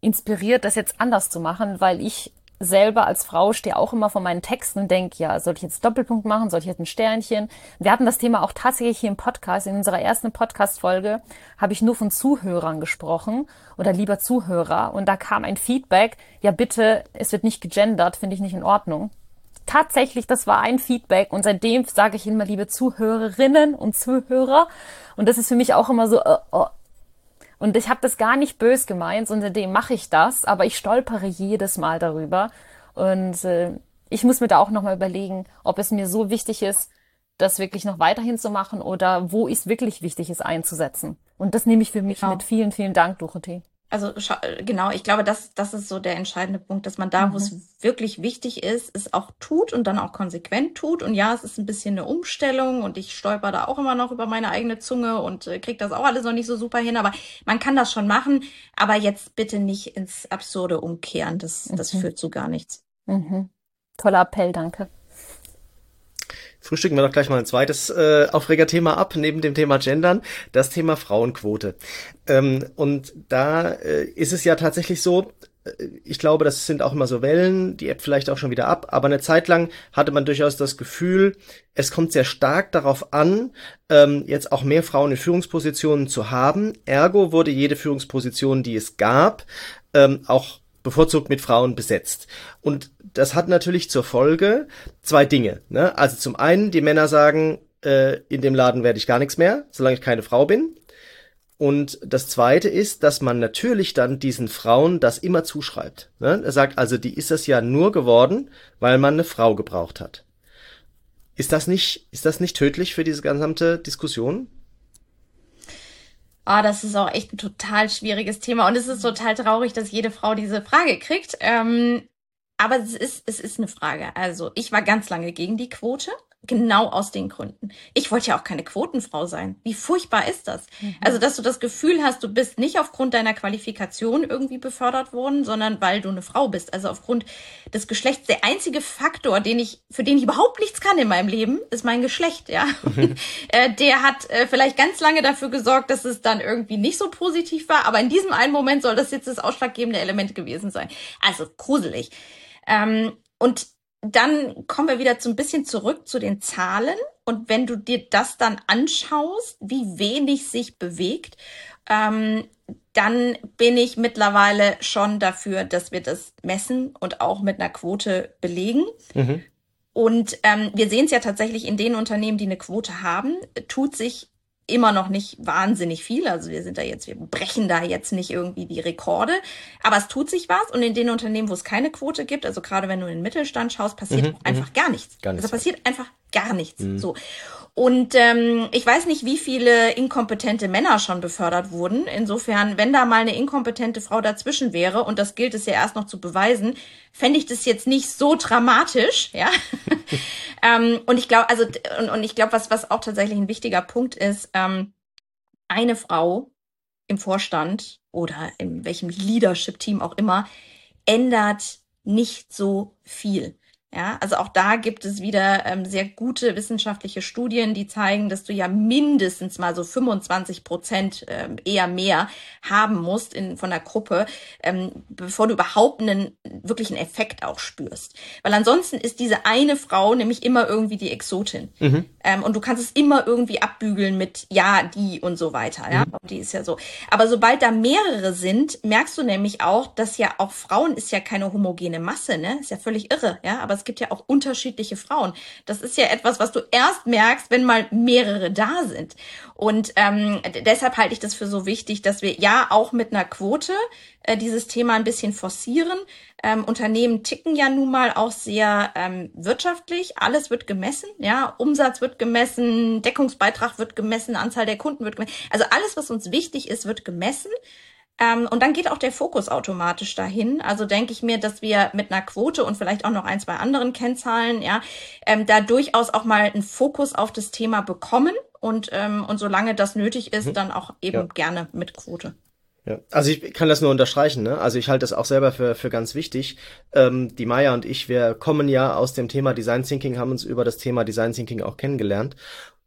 inspiriert, das jetzt anders zu machen, weil ich selber als Frau stehe auch immer vor meinen Texten und denke, ja, soll ich jetzt Doppelpunkt machen, soll ich jetzt ein Sternchen? Wir hatten das Thema auch tatsächlich hier im Podcast. In unserer ersten Podcast-Folge habe ich nur von Zuhörern gesprochen oder lieber Zuhörer. Und da kam ein Feedback, ja bitte, es wird nicht gegendert, finde ich nicht in Ordnung. Tatsächlich, das war ein Feedback und seitdem sage ich immer, liebe Zuhörerinnen und Zuhörer. Und das ist für mich auch immer so, oh, oh, und ich habe das gar nicht bös gemeint, sondern dem mache ich das, aber ich stolpere jedes Mal darüber. Und äh, ich muss mir da auch nochmal überlegen, ob es mir so wichtig ist, das wirklich noch weiterhin zu machen oder wo es wirklich wichtig ist einzusetzen. Und das nehme ich für mich genau. mit. Vielen, vielen Dank, Dorothee. Also genau, ich glaube, das, das ist so der entscheidende Punkt, dass man da, mhm. wo es wirklich wichtig ist, es auch tut und dann auch konsequent tut. Und ja, es ist ein bisschen eine Umstellung und ich stolper da auch immer noch über meine eigene Zunge und äh, kriege das auch alles noch nicht so super hin. Aber man kann das schon machen, aber jetzt bitte nicht ins Absurde umkehren. Das, das mhm. führt zu gar nichts. Mhm. Toller Appell, danke frühstücken wir doch gleich mal ein zweites äh, Aufregerthema ab, neben dem Thema Gendern, das Thema Frauenquote. Ähm, und da äh, ist es ja tatsächlich so, äh, ich glaube, das sind auch immer so Wellen, die App vielleicht auch schon wieder ab, aber eine Zeit lang hatte man durchaus das Gefühl, es kommt sehr stark darauf an, ähm, jetzt auch mehr Frauen in Führungspositionen zu haben. Ergo wurde jede Führungsposition, die es gab, ähm, auch bevorzugt mit Frauen besetzt. Und das hat natürlich zur Folge zwei Dinge. Ne? Also zum einen, die Männer sagen, äh, in dem Laden werde ich gar nichts mehr, solange ich keine Frau bin. Und das zweite ist, dass man natürlich dann diesen Frauen das immer zuschreibt. Ne? Er sagt also, die ist das ja nur geworden, weil man eine Frau gebraucht hat. Ist das nicht, ist das nicht tödlich für diese gesamte Diskussion? Oh, das ist auch echt ein total schwieriges Thema und es ist total traurig, dass jede Frau diese Frage kriegt. Ähm, aber es ist, es ist eine Frage. Also ich war ganz lange gegen die Quote. Genau aus den Gründen. Ich wollte ja auch keine Quotenfrau sein. Wie furchtbar ist das? Mhm. Also, dass du das Gefühl hast, du bist nicht aufgrund deiner Qualifikation irgendwie befördert worden, sondern weil du eine Frau bist. Also aufgrund des Geschlechts. Der einzige Faktor, den ich, für den ich überhaupt nichts kann in meinem Leben, ist mein Geschlecht, ja. Mhm. äh, der hat äh, vielleicht ganz lange dafür gesorgt, dass es dann irgendwie nicht so positiv war. Aber in diesem einen Moment soll das jetzt das ausschlaggebende Element gewesen sein. Also gruselig. Ähm, und dann kommen wir wieder so ein bisschen zurück zu den Zahlen. Und wenn du dir das dann anschaust, wie wenig sich bewegt, ähm, dann bin ich mittlerweile schon dafür, dass wir das messen und auch mit einer Quote belegen. Mhm. Und ähm, wir sehen es ja tatsächlich in den Unternehmen, die eine Quote haben, tut sich immer noch nicht wahnsinnig viel. Also wir sind da jetzt, wir brechen da jetzt nicht irgendwie die Rekorde. Aber es tut sich was. Und in den Unternehmen, wo es keine Quote gibt, also gerade wenn du in den Mittelstand schaust, passiert mhm, einfach mhm. gar nichts. gar nichts. Also passiert einfach gar nichts. Mhm. So. Und ähm, ich weiß nicht, wie viele inkompetente Männer schon befördert wurden. Insofern, wenn da mal eine inkompetente Frau dazwischen wäre, und das gilt es ja erst noch zu beweisen, fände ich das jetzt nicht so dramatisch, ja. ähm, und ich glaube, also, und, und ich glaube, was, was auch tatsächlich ein wichtiger Punkt ist, ähm, eine Frau im Vorstand oder in welchem Leadership-Team auch immer ändert nicht so viel. Ja, also auch da gibt es wieder ähm, sehr gute wissenschaftliche Studien, die zeigen, dass du ja mindestens mal so 25 Prozent ähm, eher mehr haben musst in, von der Gruppe, ähm, bevor du überhaupt einen wirklichen Effekt auch spürst. Weil ansonsten ist diese eine Frau nämlich immer irgendwie die Exotin. Mhm. Ähm, und du kannst es immer irgendwie abbügeln mit ja, die und so weiter. Ja, mhm. die ist ja so. Aber sobald da mehrere sind, merkst du nämlich auch, dass ja auch Frauen ist ja keine homogene Masse, ne? Ist ja völlig irre, ja. Aber es gibt ja auch unterschiedliche Frauen. Das ist ja etwas, was du erst merkst, wenn mal mehrere da sind. Und ähm, deshalb halte ich das für so wichtig, dass wir ja auch mit einer Quote äh, dieses Thema ein bisschen forcieren. Ähm, Unternehmen ticken ja nun mal auch sehr ähm, wirtschaftlich. Alles wird gemessen, ja. Umsatz wird gemessen, Deckungsbeitrag wird gemessen, Anzahl der Kunden wird gemessen. Also alles, was uns wichtig ist, wird gemessen. Ähm, und dann geht auch der Fokus automatisch dahin. Also denke ich mir, dass wir mit einer Quote und vielleicht auch noch ein, zwei anderen Kennzahlen, ja, ähm, da durchaus auch mal einen Fokus auf das Thema bekommen und, ähm, und solange das nötig ist, mhm. dann auch eben ja. gerne mit Quote. Ja, also ich kann das nur unterstreichen, ne? Also ich halte das auch selber für, für ganz wichtig. Ähm, die Maya und ich, wir kommen ja aus dem Thema Design Thinking, haben uns über das Thema Design Thinking auch kennengelernt.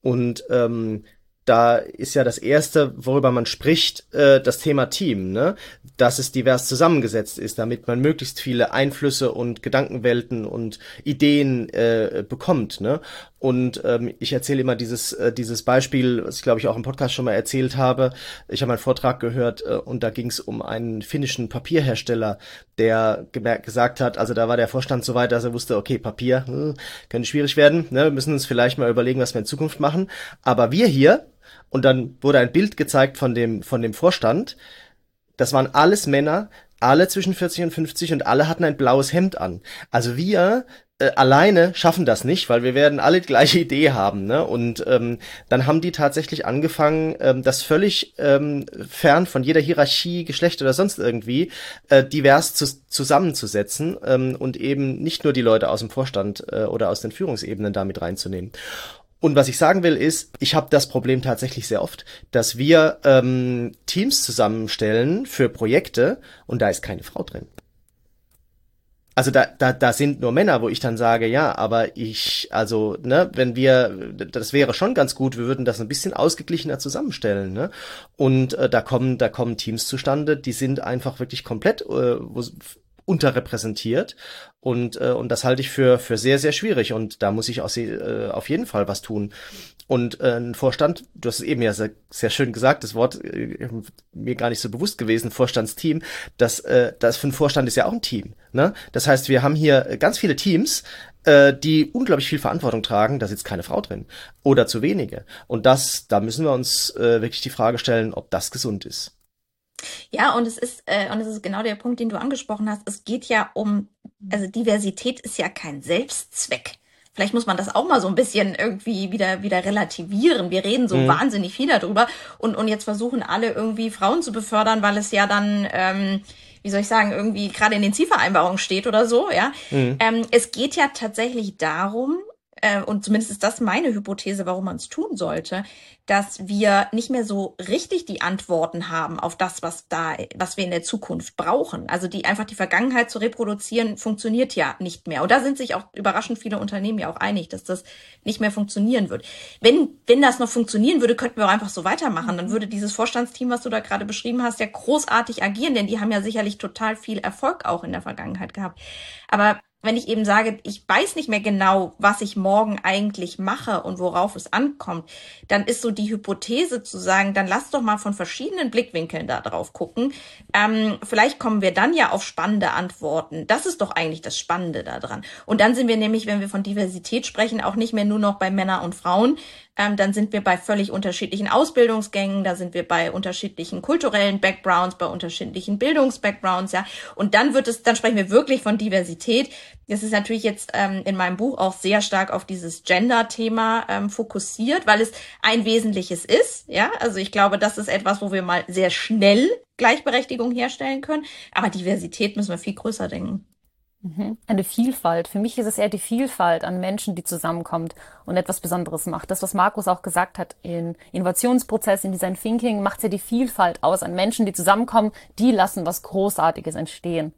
Und ähm, da ist ja das erste, worüber man spricht, äh, das Thema Team, ne? Dass es divers zusammengesetzt ist, damit man möglichst viele Einflüsse und Gedankenwelten und Ideen äh, bekommt, ne? Und ähm, ich erzähle immer dieses äh, dieses Beispiel, was ich glaube ich auch im Podcast schon mal erzählt habe. Ich habe einen Vortrag gehört äh, und da ging es um einen finnischen Papierhersteller, der gesagt hat, also da war der Vorstand so weit, dass er wusste, okay, Papier hm, könnte schwierig werden, ne? wir müssen uns vielleicht mal überlegen, was wir in Zukunft machen. Aber wir hier und dann wurde ein Bild gezeigt von dem, von dem Vorstand. Das waren alles Männer, alle zwischen 40 und 50 und alle hatten ein blaues Hemd an. Also wir äh, alleine schaffen das nicht, weil wir werden alle die gleiche Idee haben. Ne? Und ähm, dann haben die tatsächlich angefangen, ähm, das völlig ähm, fern von jeder Hierarchie, Geschlecht oder sonst irgendwie äh, divers zu, zusammenzusetzen ähm, und eben nicht nur die Leute aus dem Vorstand äh, oder aus den Führungsebenen damit reinzunehmen. Und was ich sagen will, ist, ich habe das Problem tatsächlich sehr oft, dass wir ähm, Teams zusammenstellen für Projekte und da ist keine Frau drin. Also da, da, da sind nur Männer, wo ich dann sage, ja, aber ich, also, ne, wenn wir, das wäre schon ganz gut, wir würden das ein bisschen ausgeglichener zusammenstellen, ne? Und äh, da kommen, da kommen Teams zustande, die sind einfach wirklich komplett äh, unterrepräsentiert und äh, und das halte ich für für sehr sehr schwierig und da muss ich auch äh, auf jeden Fall was tun und äh, ein Vorstand du hast es eben ja sehr, sehr schön gesagt das Wort äh, mir gar nicht so bewusst gewesen Vorstandsteam das äh, das für einen Vorstand ist ja auch ein Team ne das heißt wir haben hier ganz viele Teams äh, die unglaublich viel Verantwortung tragen, da sitzt keine Frau drin oder zu wenige. Und das, da müssen wir uns äh, wirklich die Frage stellen, ob das gesund ist. Ja, und es ist, äh, und es ist genau der Punkt, den du angesprochen hast. Es geht ja um, also Diversität ist ja kein Selbstzweck. Vielleicht muss man das auch mal so ein bisschen irgendwie wieder, wieder relativieren. Wir reden so mhm. wahnsinnig viel darüber und, und jetzt versuchen alle irgendwie Frauen zu befördern, weil es ja dann, ähm, wie soll ich sagen, irgendwie gerade in den Zielvereinbarungen steht oder so, ja. Mhm. Ähm, es geht ja tatsächlich darum, äh, und zumindest ist das meine Hypothese, warum man es tun sollte, dass wir nicht mehr so richtig die Antworten haben auf das, was da, was wir in der Zukunft brauchen. Also die einfach die Vergangenheit zu reproduzieren, funktioniert ja nicht mehr. Und da sind sich auch überraschend viele Unternehmen ja auch einig, dass das nicht mehr funktionieren wird. Wenn, wenn das noch funktionieren würde, könnten wir auch einfach so weitermachen. Dann würde dieses Vorstandsteam, was du da gerade beschrieben hast, ja großartig agieren, denn die haben ja sicherlich total viel Erfolg auch in der Vergangenheit gehabt. Aber wenn ich eben sage, ich weiß nicht mehr genau, was ich morgen eigentlich mache und worauf es ankommt, dann ist so die Hypothese zu sagen, dann lass doch mal von verschiedenen Blickwinkeln da drauf gucken. Ähm, vielleicht kommen wir dann ja auf spannende Antworten. Das ist doch eigentlich das Spannende daran. Und dann sind wir nämlich, wenn wir von Diversität sprechen, auch nicht mehr nur noch bei Männern und Frauen, ähm, dann sind wir bei völlig unterschiedlichen Ausbildungsgängen, da sind wir bei unterschiedlichen kulturellen Backgrounds, bei unterschiedlichen Bildungsbackgrounds, ja. Und dann wird es, dann sprechen wir wirklich von Diversität. Das ist natürlich jetzt ähm, in meinem Buch auch sehr stark auf dieses Gender-Thema ähm, fokussiert, weil es ein wesentliches ist, ja. Also ich glaube, das ist etwas, wo wir mal sehr schnell Gleichberechtigung herstellen können. Aber Diversität müssen wir viel größer denken. Mhm. Eine Vielfalt. Für mich ist es eher die Vielfalt an Menschen, die zusammenkommt und etwas Besonderes macht. Das, was Markus auch gesagt hat, in Innovationsprozess, in Design Thinking, macht ja die Vielfalt aus an Menschen, die zusammenkommen, die lassen was Großartiges entstehen.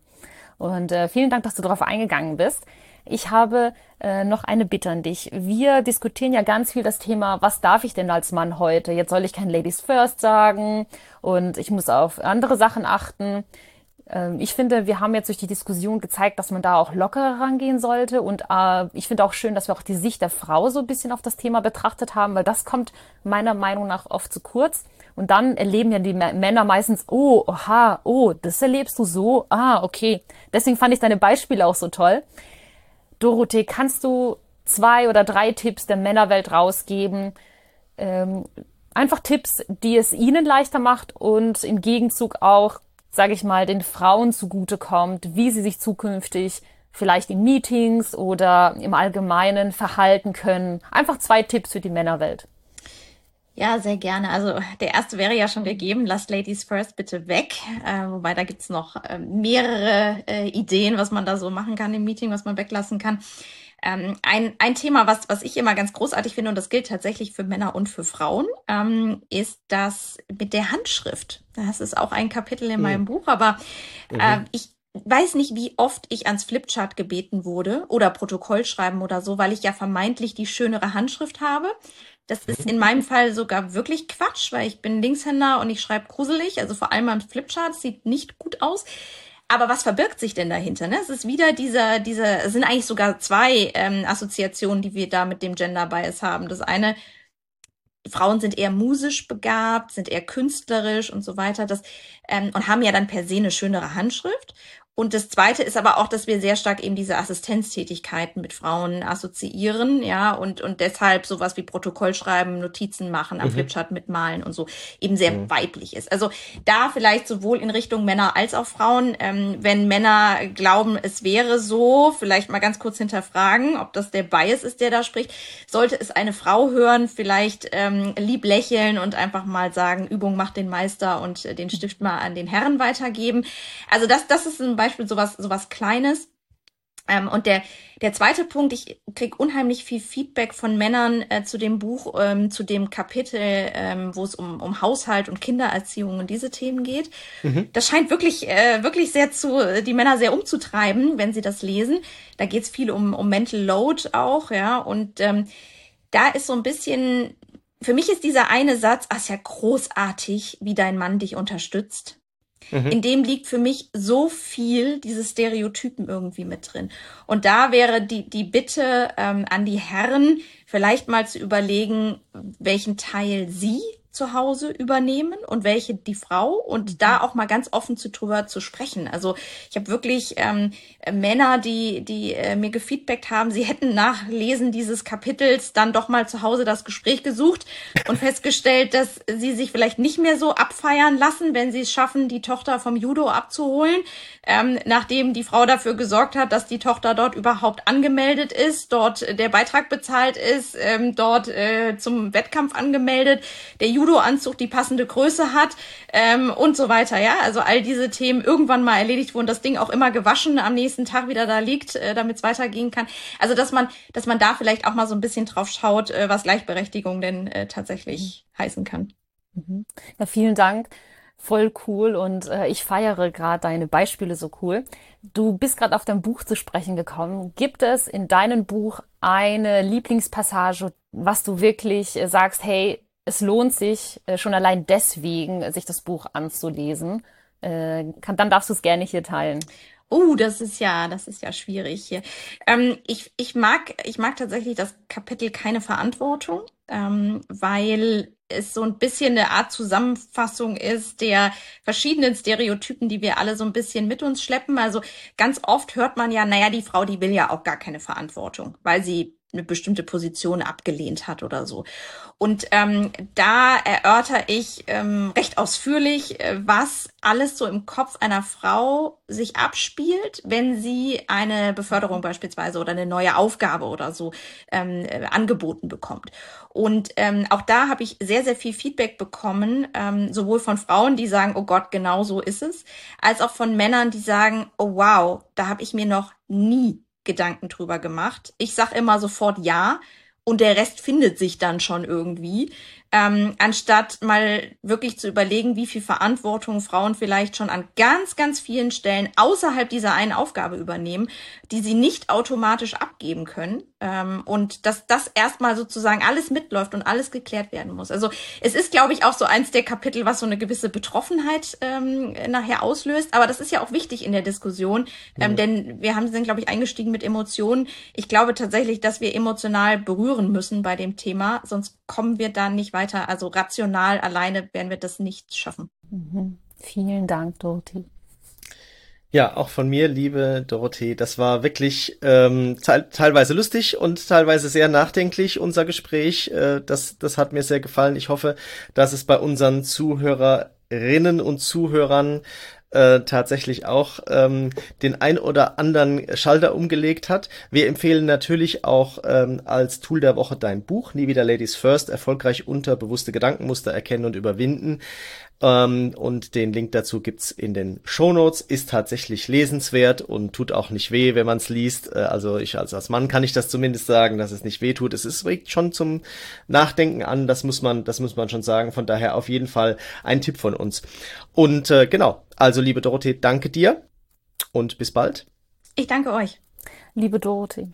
Und äh, vielen Dank, dass du darauf eingegangen bist. Ich habe äh, noch eine Bitte an dich. Wir diskutieren ja ganz viel das Thema, was darf ich denn als Mann heute? Jetzt soll ich kein Ladies First sagen und ich muss auf andere Sachen achten. Ähm, ich finde, wir haben jetzt durch die Diskussion gezeigt, dass man da auch lockerer rangehen sollte. Und äh, ich finde auch schön, dass wir auch die Sicht der Frau so ein bisschen auf das Thema betrachtet haben, weil das kommt meiner Meinung nach oft zu kurz. Und dann erleben ja die Männer meistens, oh, oha, oh, das erlebst du so, ah, okay. Deswegen fand ich deine Beispiele auch so toll. Dorothee, kannst du zwei oder drei Tipps der Männerwelt rausgeben? Ähm, einfach Tipps, die es ihnen leichter macht und im Gegenzug auch sage ich mal, den Frauen zugutekommt, wie sie sich zukünftig vielleicht in Meetings oder im Allgemeinen verhalten können. Einfach zwei Tipps für die Männerwelt. Ja, sehr gerne. Also der erste wäre ja schon gegeben, lasst Ladies First bitte weg. Äh, wobei da gibt's noch äh, mehrere äh, Ideen, was man da so machen kann im Meeting, was man weglassen kann. Ähm, ein, ein Thema, was, was ich immer ganz großartig finde, und das gilt tatsächlich für Männer und für Frauen, ähm, ist das mit der Handschrift. Das ist auch ein Kapitel in mhm. meinem Buch, aber äh, mhm. ich weiß nicht, wie oft ich ans Flipchart gebeten wurde oder Protokoll schreiben oder so, weil ich ja vermeintlich die schönere Handschrift habe. Das ist in meinem Fall sogar wirklich Quatsch, weil ich bin Linkshänder und ich schreibe gruselig, also vor allem am Flipchart, sieht nicht gut aus. Aber was verbirgt sich denn dahinter? Ne? Es ist wieder dieser, dieser, es sind eigentlich sogar zwei ähm, Assoziationen, die wir da mit dem Gender Bias haben. Das eine, Frauen sind eher musisch begabt, sind eher künstlerisch und so weiter, das, ähm, und haben ja dann per se eine schönere Handschrift. Und das Zweite ist aber auch, dass wir sehr stark eben diese Assistenztätigkeiten mit Frauen assoziieren, ja, und, und deshalb sowas wie Protokoll schreiben, Notizen machen, am mhm. Flipchart mitmalen und so eben sehr mhm. weiblich ist. Also da vielleicht sowohl in Richtung Männer als auch Frauen, ähm, wenn Männer glauben, es wäre so, vielleicht mal ganz kurz hinterfragen, ob das der Bias ist, der da spricht. Sollte es eine Frau hören, vielleicht ähm, lieb lächeln und einfach mal sagen, Übung macht den Meister und äh, den Stift mal an den Herren weitergeben. Also das, das ist ein Beispiel sowas, sowas Kleines. Ähm, und der, der zweite Punkt, ich krieg unheimlich viel Feedback von Männern äh, zu dem Buch, ähm, zu dem Kapitel, ähm, wo es um, um Haushalt und Kindererziehung und diese Themen geht. Mhm. Das scheint wirklich, äh, wirklich sehr zu, die Männer sehr umzutreiben, wenn sie das lesen. Da geht es viel um, um Mental Load auch, ja. Und ähm, da ist so ein bisschen, für mich ist dieser eine Satz, ach, ist ja großartig, wie dein Mann dich unterstützt. Mhm. In dem liegt für mich so viel diese Stereotypen irgendwie mit drin. Und da wäre die, die Bitte ähm, an die Herren, vielleicht mal zu überlegen, welchen Teil sie zu Hause übernehmen und welche die Frau und mhm. da auch mal ganz offen zu drüber zu sprechen. Also ich habe wirklich ähm, Männer, die die äh, mir gefeedbackt haben, sie hätten nach Lesen dieses Kapitels dann doch mal zu Hause das Gespräch gesucht und festgestellt, dass sie sich vielleicht nicht mehr so abfeiern lassen, wenn sie es schaffen, die Tochter vom Judo abzuholen, ähm, nachdem die Frau dafür gesorgt hat, dass die Tochter dort überhaupt angemeldet ist, dort der Beitrag bezahlt ist, ähm, dort äh, zum Wettkampf angemeldet, der Judo-Anzug die passende Größe hat ähm, und so weiter. Ja, also all diese Themen irgendwann mal erledigt wurden, das Ding auch immer gewaschen am nächsten Tag wieder da liegt, äh, damit es weitergehen kann. Also dass man, dass man da vielleicht auch mal so ein bisschen drauf schaut, äh, was Gleichberechtigung denn äh, tatsächlich mhm. heißen kann. Mhm. Ja, vielen Dank. Voll cool und äh, ich feiere gerade deine Beispiele so cool. Du bist gerade auf dein Buch zu sprechen gekommen. Gibt es in deinem Buch eine Lieblingspassage, was du wirklich äh, sagst, hey, es lohnt sich äh, schon allein deswegen, sich das Buch anzulesen? Äh, kann, dann darfst du es gerne hier teilen. Oh, das ist ja, das ist ja schwierig hier. Ähm, ich, ich mag, ich mag tatsächlich das Kapitel keine Verantwortung, ähm, weil es so ein bisschen eine Art Zusammenfassung ist der verschiedenen Stereotypen, die wir alle so ein bisschen mit uns schleppen. Also ganz oft hört man ja, naja, die Frau, die will ja auch gar keine Verantwortung, weil sie eine bestimmte Position abgelehnt hat oder so. Und ähm, da erörter ich ähm, recht ausführlich, äh, was alles so im Kopf einer Frau sich abspielt, wenn sie eine Beförderung beispielsweise oder eine neue Aufgabe oder so ähm, äh, angeboten bekommt. Und ähm, auch da habe ich sehr, sehr viel Feedback bekommen, ähm, sowohl von Frauen, die sagen, oh Gott, genau so ist es, als auch von Männern, die sagen, oh wow, da habe ich mir noch nie Gedanken drüber gemacht. Ich sag immer sofort ja und der Rest findet sich dann schon irgendwie ähm, anstatt mal wirklich zu überlegen, wie viel Verantwortung Frauen vielleicht schon an ganz, ganz vielen Stellen außerhalb dieser einen Aufgabe übernehmen, die sie nicht automatisch abgeben können. Ähm, und dass das erstmal sozusagen alles mitläuft und alles geklärt werden muss. Also es ist, glaube ich, auch so eins der Kapitel, was so eine gewisse Betroffenheit ähm, nachher auslöst. Aber das ist ja auch wichtig in der Diskussion, ähm, denn wir haben, sind, glaube ich, eingestiegen mit Emotionen. Ich glaube tatsächlich, dass wir emotional berühren müssen bei dem Thema, sonst kommen wir da nicht weiter. Also rational alleine werden wir das nicht schaffen. Mhm. Vielen Dank, Dorothee. Ja, auch von mir, liebe Dorothee, das war wirklich ähm, te teilweise lustig und teilweise sehr nachdenklich, unser Gespräch. Äh, das, das hat mir sehr gefallen. Ich hoffe, dass es bei unseren Zuhörerinnen und Zuhörern äh, tatsächlich auch ähm, den ein oder anderen Schalter umgelegt hat. Wir empfehlen natürlich auch ähm, als Tool der Woche dein Buch, Nie wieder Ladies First, erfolgreich unterbewusste Gedankenmuster erkennen und überwinden. Ähm, und den Link dazu gibt's in den Show Notes. Ist tatsächlich lesenswert und tut auch nicht weh, wenn man es liest. Äh, also ich als, als Mann kann ich das zumindest sagen, dass es nicht weh tut. Es ist regt schon zum Nachdenken an. Das muss man, das muss man schon sagen. Von daher auf jeden Fall ein Tipp von uns. Und äh, genau. Also liebe Dorothee, danke dir und bis bald. Ich danke euch. Liebe Dorothee.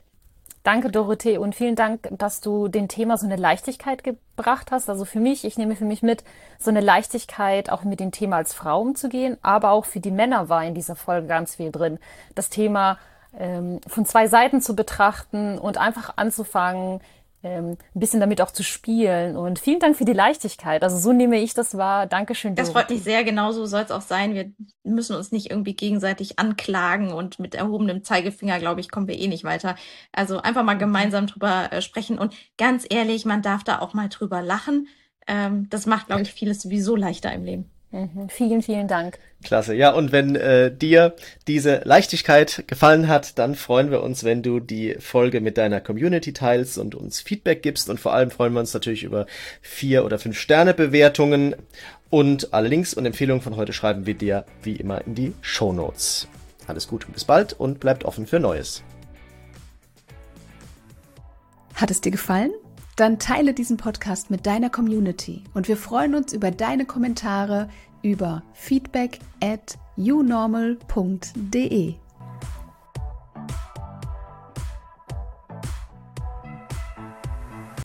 Danke, Dorothee, und vielen Dank, dass du dem Thema so eine Leichtigkeit gebracht hast. Also für mich, ich nehme für mich mit, so eine Leichtigkeit, auch mit dem Thema als Frau umzugehen, aber auch für die Männer war in dieser Folge ganz viel drin. Das Thema ähm, von zwei Seiten zu betrachten und einfach anzufangen, ein bisschen damit auch zu spielen. Und vielen Dank für die Leichtigkeit. Also so nehme ich das wahr. Dankeschön. Das freut mich sehr. Genauso soll es auch sein. Wir müssen uns nicht irgendwie gegenseitig anklagen und mit erhobenem Zeigefinger, glaube ich, kommen wir eh nicht weiter. Also einfach mal gemeinsam drüber äh, sprechen. Und ganz ehrlich, man darf da auch mal drüber lachen. Ähm, das macht, glaube ich, vieles sowieso leichter im Leben. Mhm. Vielen, vielen Dank. Klasse. Ja, und wenn äh, dir diese Leichtigkeit gefallen hat, dann freuen wir uns, wenn du die Folge mit deiner Community teilst und uns Feedback gibst. Und vor allem freuen wir uns natürlich über vier oder fünf Sterne Bewertungen. Und alle Links und Empfehlungen von heute schreiben wir dir wie immer in die Show Notes. Alles Gute und bis bald und bleibt offen für Neues. Hat es dir gefallen? Dann teile diesen Podcast mit deiner Community und wir freuen uns über deine Kommentare über feedback at unormal.de.